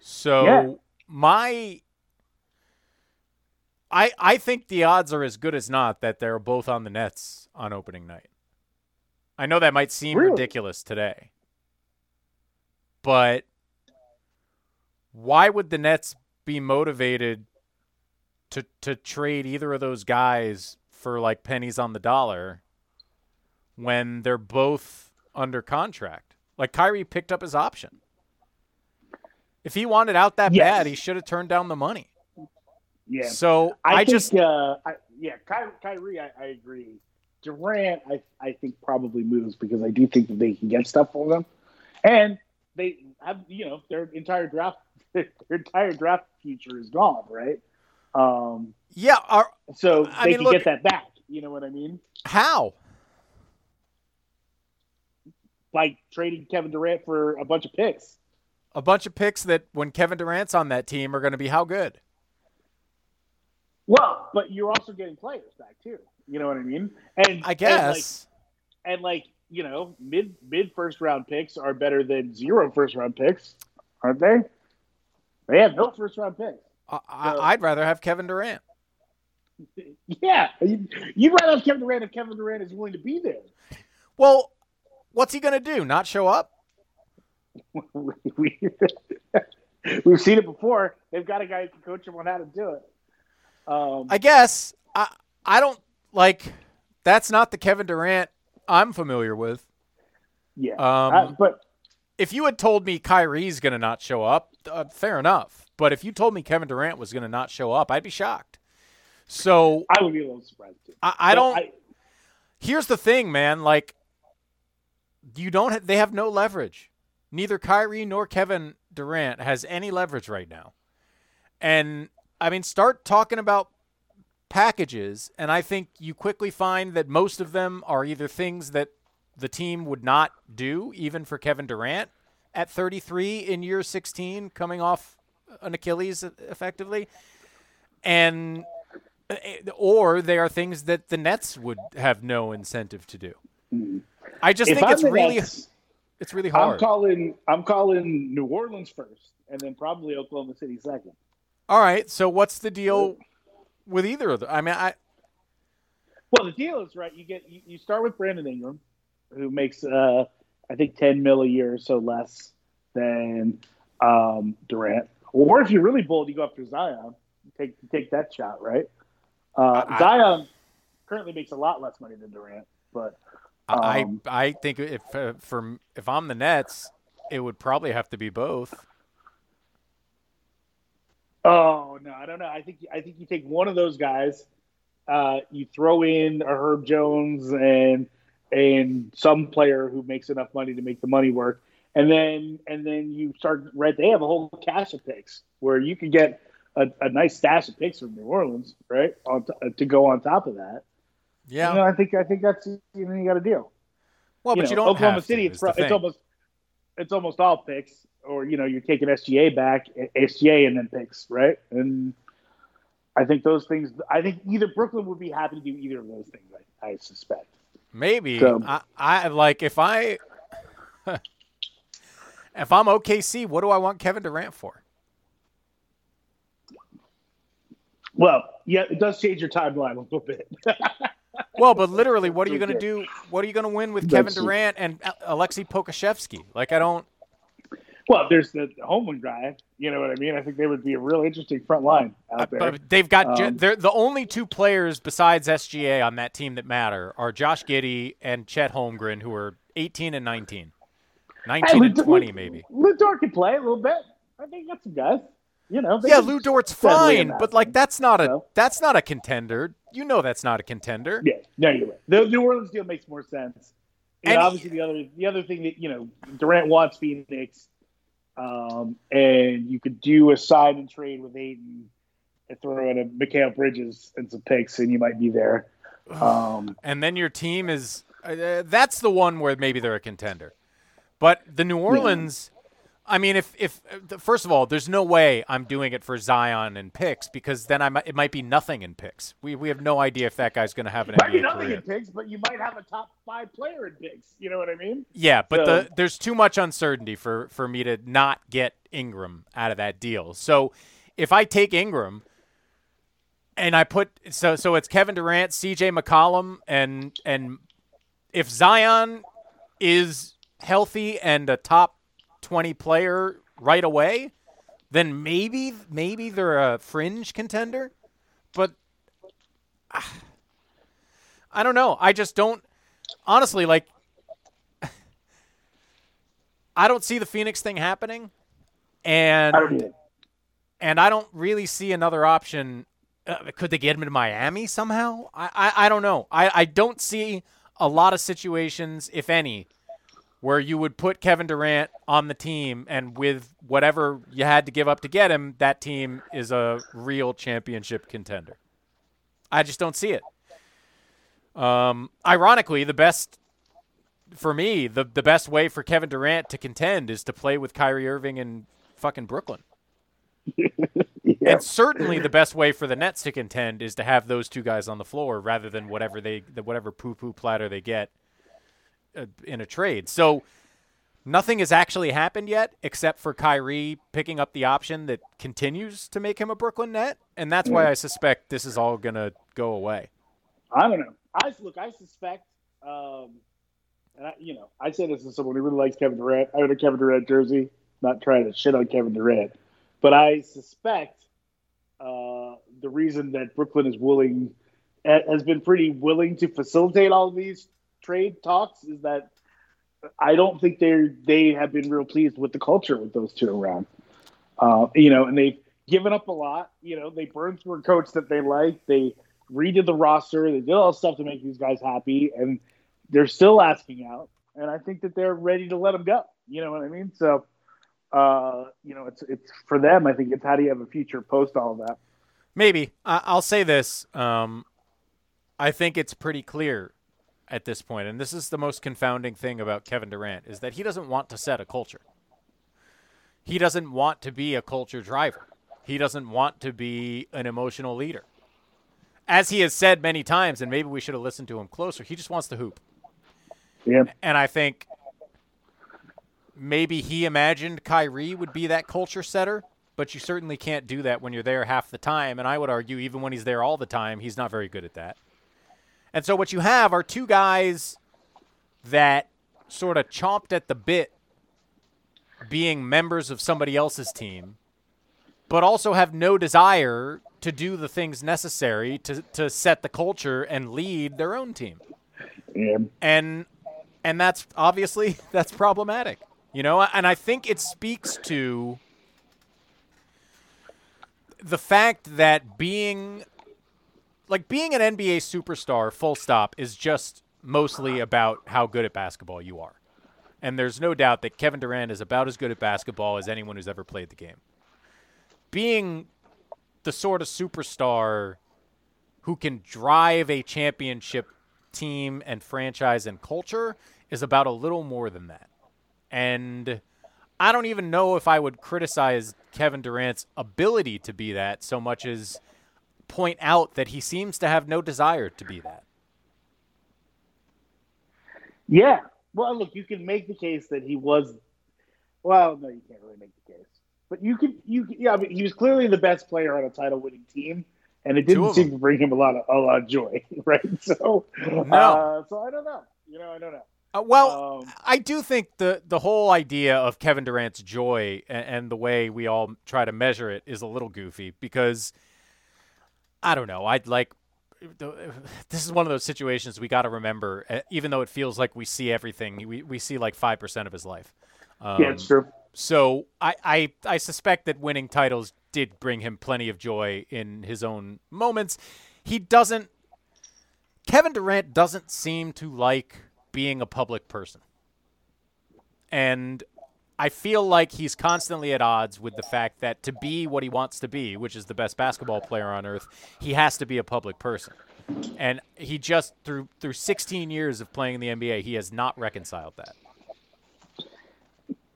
So Yeah. my I I think the odds are as good as not that they're both on the Nets on opening night. I know that might seem Really? ridiculous today. But why would the Nets be motivated to to trade either of those guys for like pennies on the dollar when they're both under contract? Like Kyrie picked up his option. If he wanted out that Yes. bad, he should have turned down the money. Yeah. So I, I, think, just uh, I, yeah, Ky- Kyrie, I, I agree. Durant, I, I think probably moves because I do think that they can get stuff for them, and they have, you know, their entire draft, [LAUGHS] their entire draft future is gone, right? Um, yeah. Are, so I they mean, can look- get that back. You know what I mean? how? Like trading Kevin Durant for a bunch of picks. A bunch of picks that when Kevin Durant's on that team are going to be how good? Well, but you're also getting players back too. You know what I mean? And I and, like, guess. and like you know mid mid first round picks are better than zero first round picks aren't they they have no first round picks I, I, I'd rather have Kevin Durant. yeah you, you'd rather have kevin durant if kevin durant is willing to be there Well, what's he going to do? Not show up? [LAUGHS] we, we've seen it before they've got a guy who can coach him on how to do it um, I guess. I I don't like. That's not the Kevin Durant I'm familiar with. yeah Um, Uh, but if you had told me Kyrie's going to not show up, uh, fair enough. But if you told me Kevin Durant was going to not show up, I'd be shocked. So i would be a little surprised too I, I don't. here's the thing, man. Like, you don't. Ha- they have no leverage. Neither Kyrie nor Kevin Durant has any leverage right now. And I mean, start talking about packages, and I think you quickly find that most of them are either things that the team would not do, even for Kevin Durant at 33 in year 16, coming off an Achilles, effectively, and or they are things that the Nets would have no incentive to do. I just if think I'm it's really Nets, it's really hard. i'm calling i'm calling new orleans first and then probably oklahoma city second All right, so what's the deal with either of them? I mean, I Well, the deal is right. You get you, you start with Brandon Ingram, who makes uh, I think ten mil a year or so less than um, Durant. Or if you're really bold, you go after Zion. Take take that shot, right? Uh, I- Zion currently makes a lot less money than Durant. But I um, I think if uh, for if I'm the Nets, it would probably have to be both. Oh no, I don't know. I think I think you take one of those guys, uh, you throw in a Herb Jones and and some player who makes enough money to make the money work, and then and then you start right. They have a whole cache of picks where you can get a, a nice stash of picks from New Orleans, right? On t- uh, to go on top of that. Yeah. You know, I think I think that's you know you got to deal. well, but know, you don't Oklahoma have City. to, It's, pro- it's almost it's almost all picks, or you know, you're taking SGA back, SGA, and then picks, right? And I think those things. I think either Brooklyn would be happy to do either of those things. I, I suspect. Maybe So- I, I like if I [LAUGHS] if I'm OKC, what do I want Kevin Durant for? Well, yeah, it does change your timeline a little bit. [LAUGHS] Well, but literally, what are you going to do? What are you going to win with That's Kevin. Durant and Aleksej Pokusevski? Like, I don't. well, there's the Homeland guy. You know what I mean? I think they would be a real interesting front line out there. But they've got Um, they're the only two players besides SGA on that team that matter are Josh Giddey and Chet Holmgren, who are 18 and 19, 19 and Lou- 20 Lou- maybe. Lu Dort can play a little bit. I think you got some guys. You know, Yeah, Lu Dort's fine, but like that's not a So? that's not a contender. You know that's not a contender. Yeah, no, you're right. The New Orleans deal makes more sense. And, And- obviously, the other the other thing that you know, Durant wants Phoenix, um, and you could do a sign and trade with Ayton and throw in a Mikal Bridges and some picks, and you might be there. [SIGHS] Um, and then your team is uh, that's the one where maybe they're a contender. But the New Orleans, I mean, if if first of all, there's no way I'm doing it for Zion and picks because then I might, it might be nothing in picks. We we have no idea if that guy's going to have an might be nothing career. in picks, but you might have a top five player in picks. You know what I mean? Yeah, but So- the there's too much uncertainty for for me to not get Ingram out of that deal. So if I take Ingram and I put so so it's Kevin Durant, CJ McCollum, and and if Zion is healthy and a top twenty player right away, then maybe maybe they're a fringe contender. But ah, I don't know. I just don't honestly like [LAUGHS] I don't see the Phoenix thing happening, and I don't and I don't really see another option. Uh, could they get him to Miami somehow? I, I, I don't know. I, I don't see a lot of situations, if any, where you would put Kevin Durant on the team, and with whatever you had to give up to get him, that team is a real championship contender. I just don't see it. Um, ironically, the best for me, the the best way for Kevin Durant to contend is to play with Kyrie Irving in fucking Brooklyn. [LAUGHS] Yeah. And certainly the best way for the Nets to contend is to have those two guys on the floor rather than whatever they the whatever poo poo platter they get uh, in a trade. So nothing has actually happened yet except for Kyrie picking up the option that continues to make him a Brooklyn net, and that's why I suspect this is all going to go away. I don't know. I look. I suspect. Um, and I, you know, I say this as someone who really likes Kevin Durant. I own a Kevin Durant jersey. Not trying to shit on Kevin Durant, but I suspect uh, the reason that Brooklyn is willing has been pretty willing to facilitate all of these trade talks is that I don't think they they have been real pleased with the culture with those two around. Uh, you know, and they've given up a lot. You know, they burned through a coach that they like. They redid the roster. They did all stuff to make these guys happy, and they're still asking out. And I think that they're ready to let them go. You know what I mean? So, uh, you know, it's it's for them. I think it's how do you have a future post all of that. Maybe I- I'll say this. Um, I think it's pretty clear at this point, and this is the most confounding thing about Kevin Durant is that he doesn't want to set a culture. He doesn't want to be a culture driver. He doesn't want to be an emotional leader. As he has said many times, and maybe we should have listened to him closer, he just wants to hoop. Yeah. And I think maybe he imagined Kyrie would be that culture setter, but you certainly can't do that when you're there half the time. And I would argue, even when he's there all the time, he's not very good at that. And so what you have are two guys that sort of chomped at the bit being members of somebody else's team, but also have no desire to do the things necessary to, to set the culture and lead their own team. Yeah. and and that's obviously [LAUGHS] that's problematic you know and i think it speaks to the fact that being like being an nba superstar full stop is just mostly about how good at basketball you are and there's no doubt that kevin durant is about as good at basketball as anyone who's ever played the game being the sort of superstar who can drive a championship team and franchise and culture is about a little more than that. And I don't even know if I would criticize Kevin Durant's ability to be that so much as point out that he seems to have no desire to be that. Yeah. Well, look, you can make the case that he was. Well, no, you can't really make the case. But you could, you could- yeah. I mean, he was clearly the best player on a title-winning team, and it didn't seem to bring him a lot of a lot of joy, [LAUGHS] right? So, No. uh, so I don't know. You know, I don't know. Uh, well, Um, I do think the the whole idea of Kevin Durant's joy and, and the way we all try to measure it is a little goofy because I don't know. I'd like this is one of those situations we got to remember. uh, Even though it feels like we see everything, we we see like five percent of his life. Um, yeah, it's true. So I, I I suspect that winning titles did bring him plenty of joy in his own moments. He doesn't. Kevin Durant doesn't seem to like being a public person, and I feel like he's constantly at odds with the fact that to be what he wants to be, which is the best basketball player on earth, he has to be a public person. And he just through through 16 years of playing in the NBA, he has not reconciled that.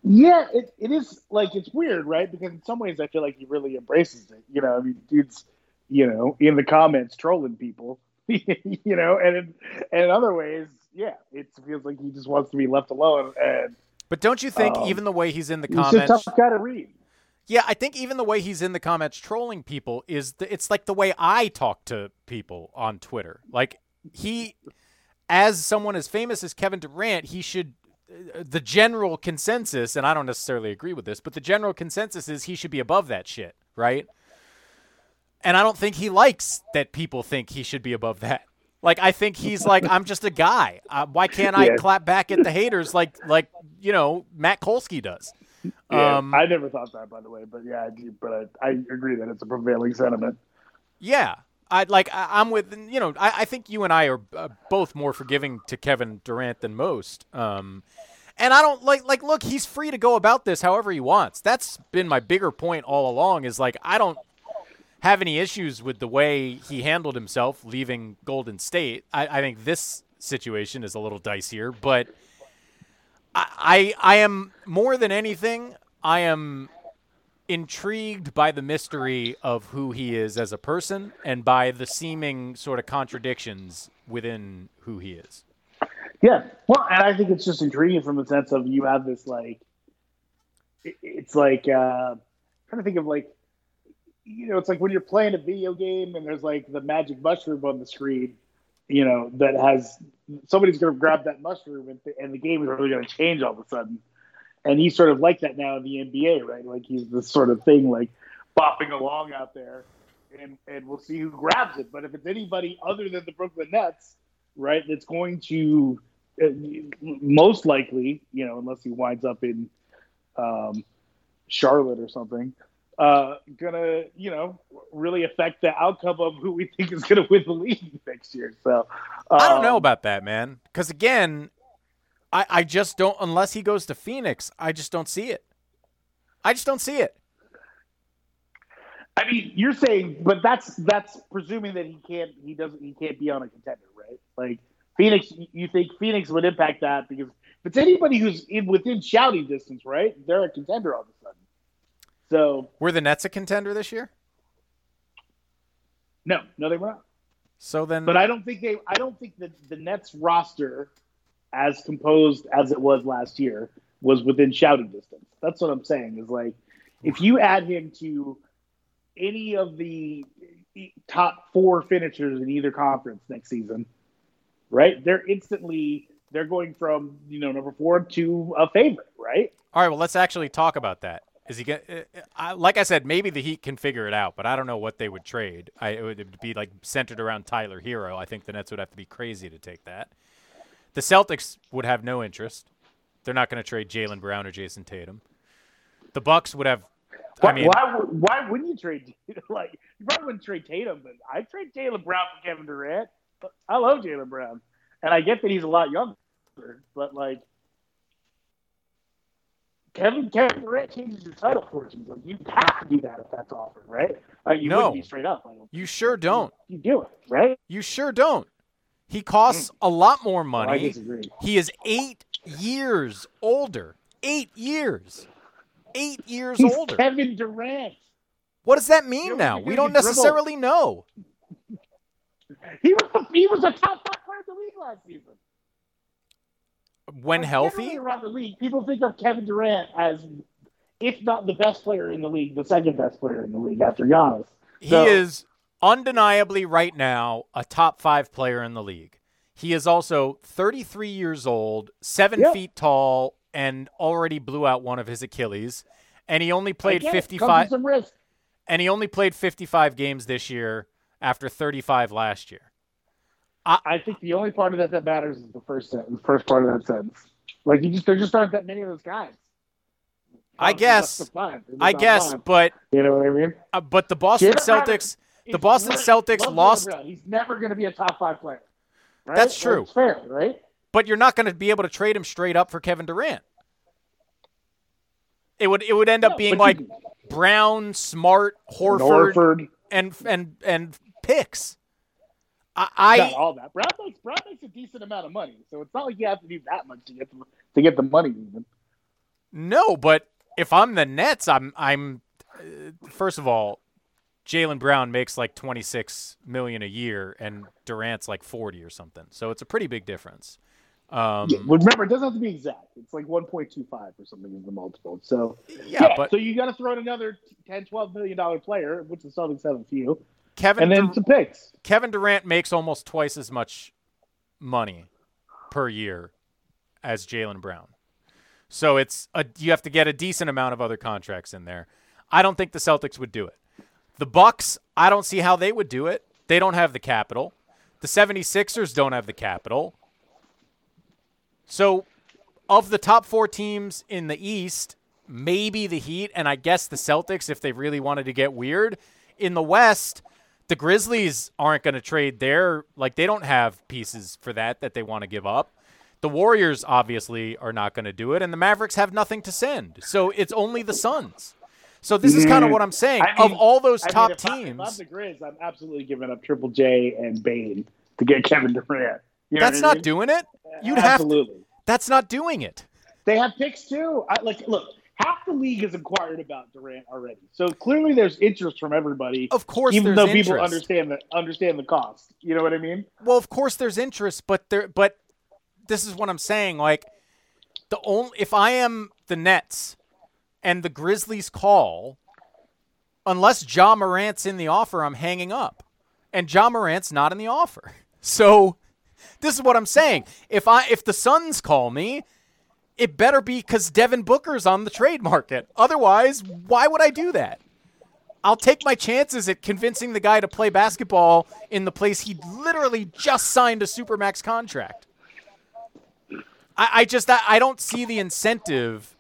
Yeah, it, it is like it's weird, right? Because in some ways, I feel like he really embraces it. You know, I mean, dude's, you know, in the comments trolling people, [LAUGHS] you know, and in, and in other ways, yeah, it feels like he just wants to be left alone. And But don't you think Um, even the way he's in the he's a comments tough guy to read. Yeah, I think even the way he's in the comments trolling people is the, it's like the way I talk to people on Twitter. Like he as someone as famous as Kevin Durant, he should uh, the general consensus and I don't necessarily agree with this, but the general consensus is he should be above that shit, right? And I don't think he likes that people think he should be above that. Like I think he's like [LAUGHS] I'm just a guy. Uh, why can't I Yeah. clap back at the haters like like you know Matt Kolsky does? Yeah, Um, I never thought that, by the way, but yeah, I do, but I, I agree that it's a prevailing sentiment. Yeah, I like. I, I'm with you know. I, I think you and I are uh, both more forgiving to Kevin Durant than most. Um, and I don't like like. Look, he's free to go about this however he wants. That's been my bigger point all along. Is like I don't have any issues with the way he handled himself leaving Golden State. I, I think this situation is a little dicier, but I, I I am more than anything. I am intrigued by the mystery of who he is as a person and by the seeming sort of contradictions within who he is. Yeah, well, and I think it's just intriguing from the sense of you have this like, it's like uh, trying to think of like, you know, it's like when you're playing a video game and there's like the magic mushroom on the screen, you know, that has somebody's going to grab that mushroom and, and the game is really going to change all of a sudden. And he's sort of like that now in the NBA, right? Like he's this sort of thing, like bopping along out there, and and we'll see who grabs it. But if it's anybody other than the Brooklyn Nets, right, that's going to uh, most likely, you know, unless he winds up in um, Charlotte or something, uh, gonna you know really affect the outcome of who we think is gonna win the league next year. So I don't know um, about that, man. Because again, I, I just don't, unless he goes to Phoenix, I just don't see it. I just don't see it. I mean, you're saying, but that's that's presuming that he can't he doesn't he can't be on a contender, right? Like Phoenix, you think Phoenix would impact that because if it's anybody who's in within shouting distance, right? They're a contender all of a sudden. So Were the Nets a contender this year? no, no, they were not. So then, But I don't think they. I don't think that the Nets roster, as composed as it was last year, was within shouting distance. That's what I'm saying. Is like if you add him to any of the top four finishers in either conference next season, right? They're instantly they're going from you know number four to a favorite, right? all right, well, let's actually talk about that. Is he get? uh, I, like I said, maybe the Heat can figure it out, but I don't know what they would trade. I it would be like centered around Tyler Herro. I think the Nets would have to be crazy to take that. The Celtics would have no interest. They're not going to trade Jaylen Brown or Jayson Tatum. The Bucks would have. Why, I mean, why, why wouldn't you trade? [LAUGHS] Like, you probably wouldn't trade Tatum, but I'd trade Jaylen Brown for Kevin Durant. I love Jaylen Brown, and I get that he's a lot younger, but like. Kevin Kevin Durant changes your title fortunes. Like you have to do that if that's offered, right? Like you No. straight up. Like, you sure don't. you do it, right? You sure don't. He costs hmm. a lot more Well, I money. disagree. He is eight years older. Eight years. Eight years He's older. Kevin Durant. What does that mean You know, now? We don't dribble. necessarily know. [LAUGHS] He was a, he was a top five player in the league last season. When healthy, around the league, people think of Kevin Durant as, if not the best player in the league, the second best player in the league after Giannis. he is undeniably right now a top five player in the league. He is also 33 years old, seven Yep. feet tall, and already blew out one of his Achilles. And he only played Again, 55. Some risk. and he only played 55 games this year after 35 last year. I think the only part of that that matters is the first sentence, first part of that sentence. Like you just, there just aren't that many of those guys. I guess, just fine. It's I guess, fine. but you know what I mean. uh, but the Boston Celtics, the Boston. Celtics lost, He's never going to be a top five player. Right? That's true. Fair, right? but you're not going to be able to trade him straight up for Kevin Durant. It would it would end up No, being like you- Brown, Smart, Horford, Horford. and and and picks. I, I not all that. Brown makes Brown makes a decent amount of money, so it's not like you have to do that much to get the, to get the money even. No, but if I'm the Nets, I'm I'm uh, first of all, Jaylen Brown makes like 26 million a year, and Durant's like 40 or something. So it's a pretty big difference. Um, Yeah, remember, it doesn't have to be exact. It's like 1.25 or something is the multiple. So yeah, but so you got to throw in another 10, 12 million dollar player, which the Celtics have a few, Kevin and then Dur- some picks. Kevin Durant makes almost twice as much money per year as Jaylen Brown. So it's a, you have to get a decent amount of other contracts in there. I don't think the Celtics would do it. The Bucks, I don't see how they would do it. They don't have the capital. The 76ers don't have the capital. So of the top 4 teams in the East, maybe the Heat and I guess the Celtics if they really wanted to get weird. In the West, the Grizzlies aren't going to trade their like they don't have pieces for that that they want to give up. The Warriors obviously are not going to do it, and the Mavericks have nothing to send. So it's only the Suns. So this is kind of what I'm mm. saying. I mean- of all those I mean, top if I- if I'm teams, the Grizz, I'm absolutely giving up Triple J and Bane to get [LAUGHS] Kevin Durant. You know that's not mean? doing it. You'd have to, absolutely. that's not doing it. They have picks too. I, like, look, half the league has inquired about Durant already, so clearly there's interest from everybody. Of course even though people interest. understand the understand the cost. You know what I mean? Well, of course there's interest, but there but this is what I'm saying like the only if I am the Nets and the Grizzlies call unless Ja Morant's in the offer, I'm hanging up. And Ja Morant's not in the offer. [LAUGHS] So this is what I'm saying. If I if the Suns call me, it better be cuz Devin Booker's on the trade market. Otherwise, why would I do that? I'll take my chances at convincing the guy to play basketball in the place he literally just signed a supermax contract. I, I just I, I don't see the incentive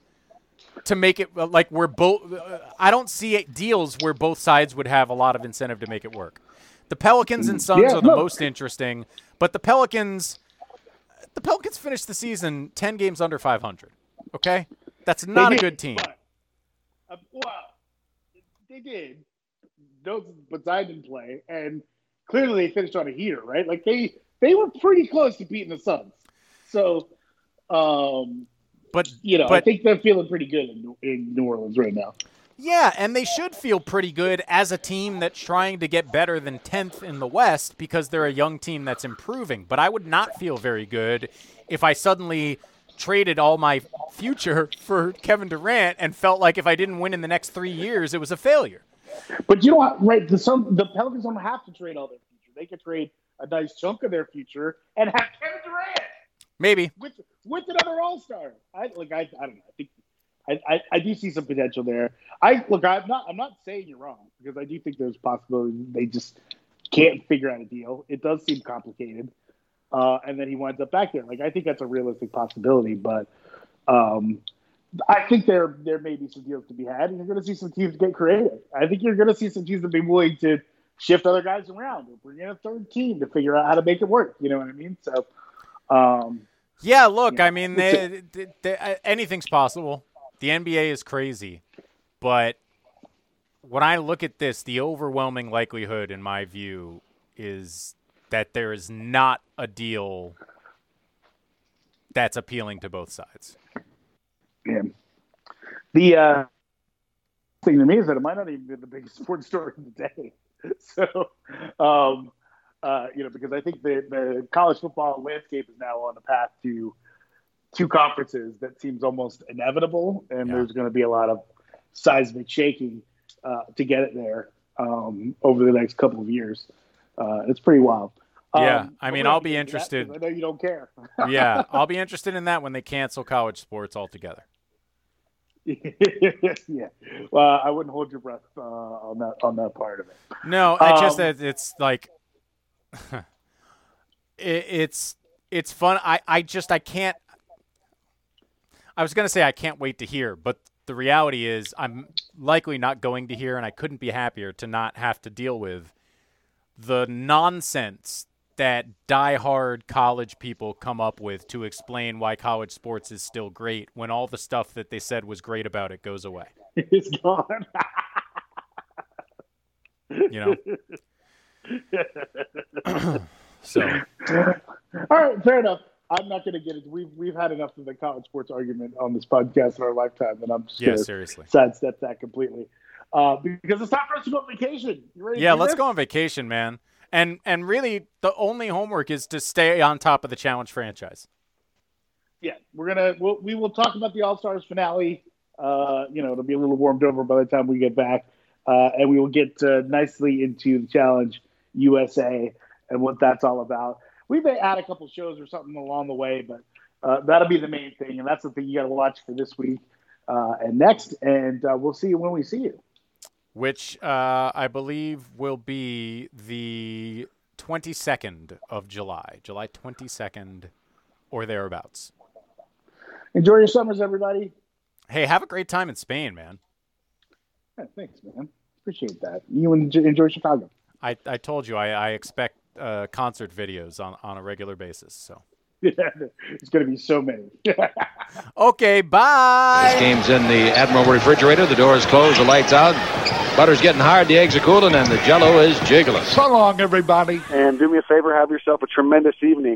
to make it uh, like we're both. Uh, I don't see it deals where both sides would have a lot of incentive to make it work. The Pelicans and Suns Yeah, are the look. most interesting, but the Pelicans, the Pelicans finished the season ten games under 500. Okay, that's not a good team. But, uh, well, they did. Those, but Zion didn't play, and clearly they finished on a heater, right? Like they they were pretty close to beating the Suns. So, um, But you know, I think they're feeling pretty good in, in New Orleans right now. Yeah, and they should feel pretty good as a team that's trying to get better than 10th in the West because they're a young team that's improving. But I would not feel very good if I suddenly traded all my future [LAUGHS] for Kevin Durant and felt like if I didn't win in the next three years, it was a failure. But you know what? Right, the some the Pelicans don't have to trade all their future. They could trade a nice chunk of their future and have Kevin Durant Maybe. with with another All Star. I like I, I don't know. I think I, I, I do see some potential there. I look. I'm not. I'm not saying you're wrong because I do think there's possibility they just can't figure out a deal. It does seem complicated. uh, and then he winds up back there. Like I think that's a realistic possibility, but um, I think there there may be some deals to be had, and you're going to see some teams get creative. I think you're going to see some teams that be willing to shift other guys around or bring in a third team to figure out how to make it work. You know what I mean? So. Um, Yeah, look. I mean, they, they, they, anything's possible. The NBA is crazy, but when I look at this, the overwhelming likelihood, in my view, is that there is not a deal that's appealing to both sides. Yeah. The uh, thing to me is that it might not even be the biggest [LAUGHS] sports story of the day. [LAUGHS] So, um, uh, you know, because I think the, the college football landscape is now on the path to two conferences that seems almost inevitable, and Yeah. there's going to be a lot of seismic shaking uh, to get it there um, over the next couple of years. Uh, it's pretty wild. Yeah, Um, I mean, I'll be gonna get into that interested. I know you don't care. [LAUGHS] yeah, I'll be interested in that when they cancel college sports altogether. [LAUGHS] yeah. Well, I wouldn't hold your breath uh, on that on that part of it. No, I just Um, that it's like [LAUGHS] it, it's it's fun. I I just I can't. I was gonna say I can't wait to hear, but the reality is I'm likely not going to hear, and I couldn't be happier to not have to deal with the nonsense that diehard college people come up with to explain why college sports is still great when all the stuff that they said was great about it goes away. [LAUGHS] It's gone. You know. [LAUGHS] [CLEARS THROAT] so All right, fair enough. I'm not going to get it. We've we've had enough of the college sports argument on this podcast in our lifetime, and I'm just yeah, seriously. sidestep that completely. Uh, because it's time for us to go on vacation. You ready Yeah, let's this? go on vacation, man. And and really, the only homework is to stay on top of the challenge franchise. Yeah, we're gonna we'll, we will talk about the All Stars finale. Uh, you know, it'll be a little warmed over by the time we get back, uh, and we will get uh, nicely into the challenge USA and what that's all about. We may add a couple shows or something along the way, but uh, that'll be the main thing, and that's the thing you got to watch for this week uh, and next. And uh, we'll see you when we see you. which uh, I believe will be the 22nd of July, July 22nd or thereabouts. Enjoy your summers, everybody. Hey, have a great time in Spain, man. Yeah, thanks, man. Appreciate that. You enjoy, enjoy Chicago. I, I told you I, I expect uh, concert videos on, on a regular basis. So yeah, [LAUGHS] it's going to be so many. [LAUGHS] okay, bye. This game's in the Admiral refrigerator. The door is closed, the lights out. Butter's getting hard, the eggs are cooling, and the jello is jiggling. So long, everybody. And do me a favor, have yourself a tremendous evening.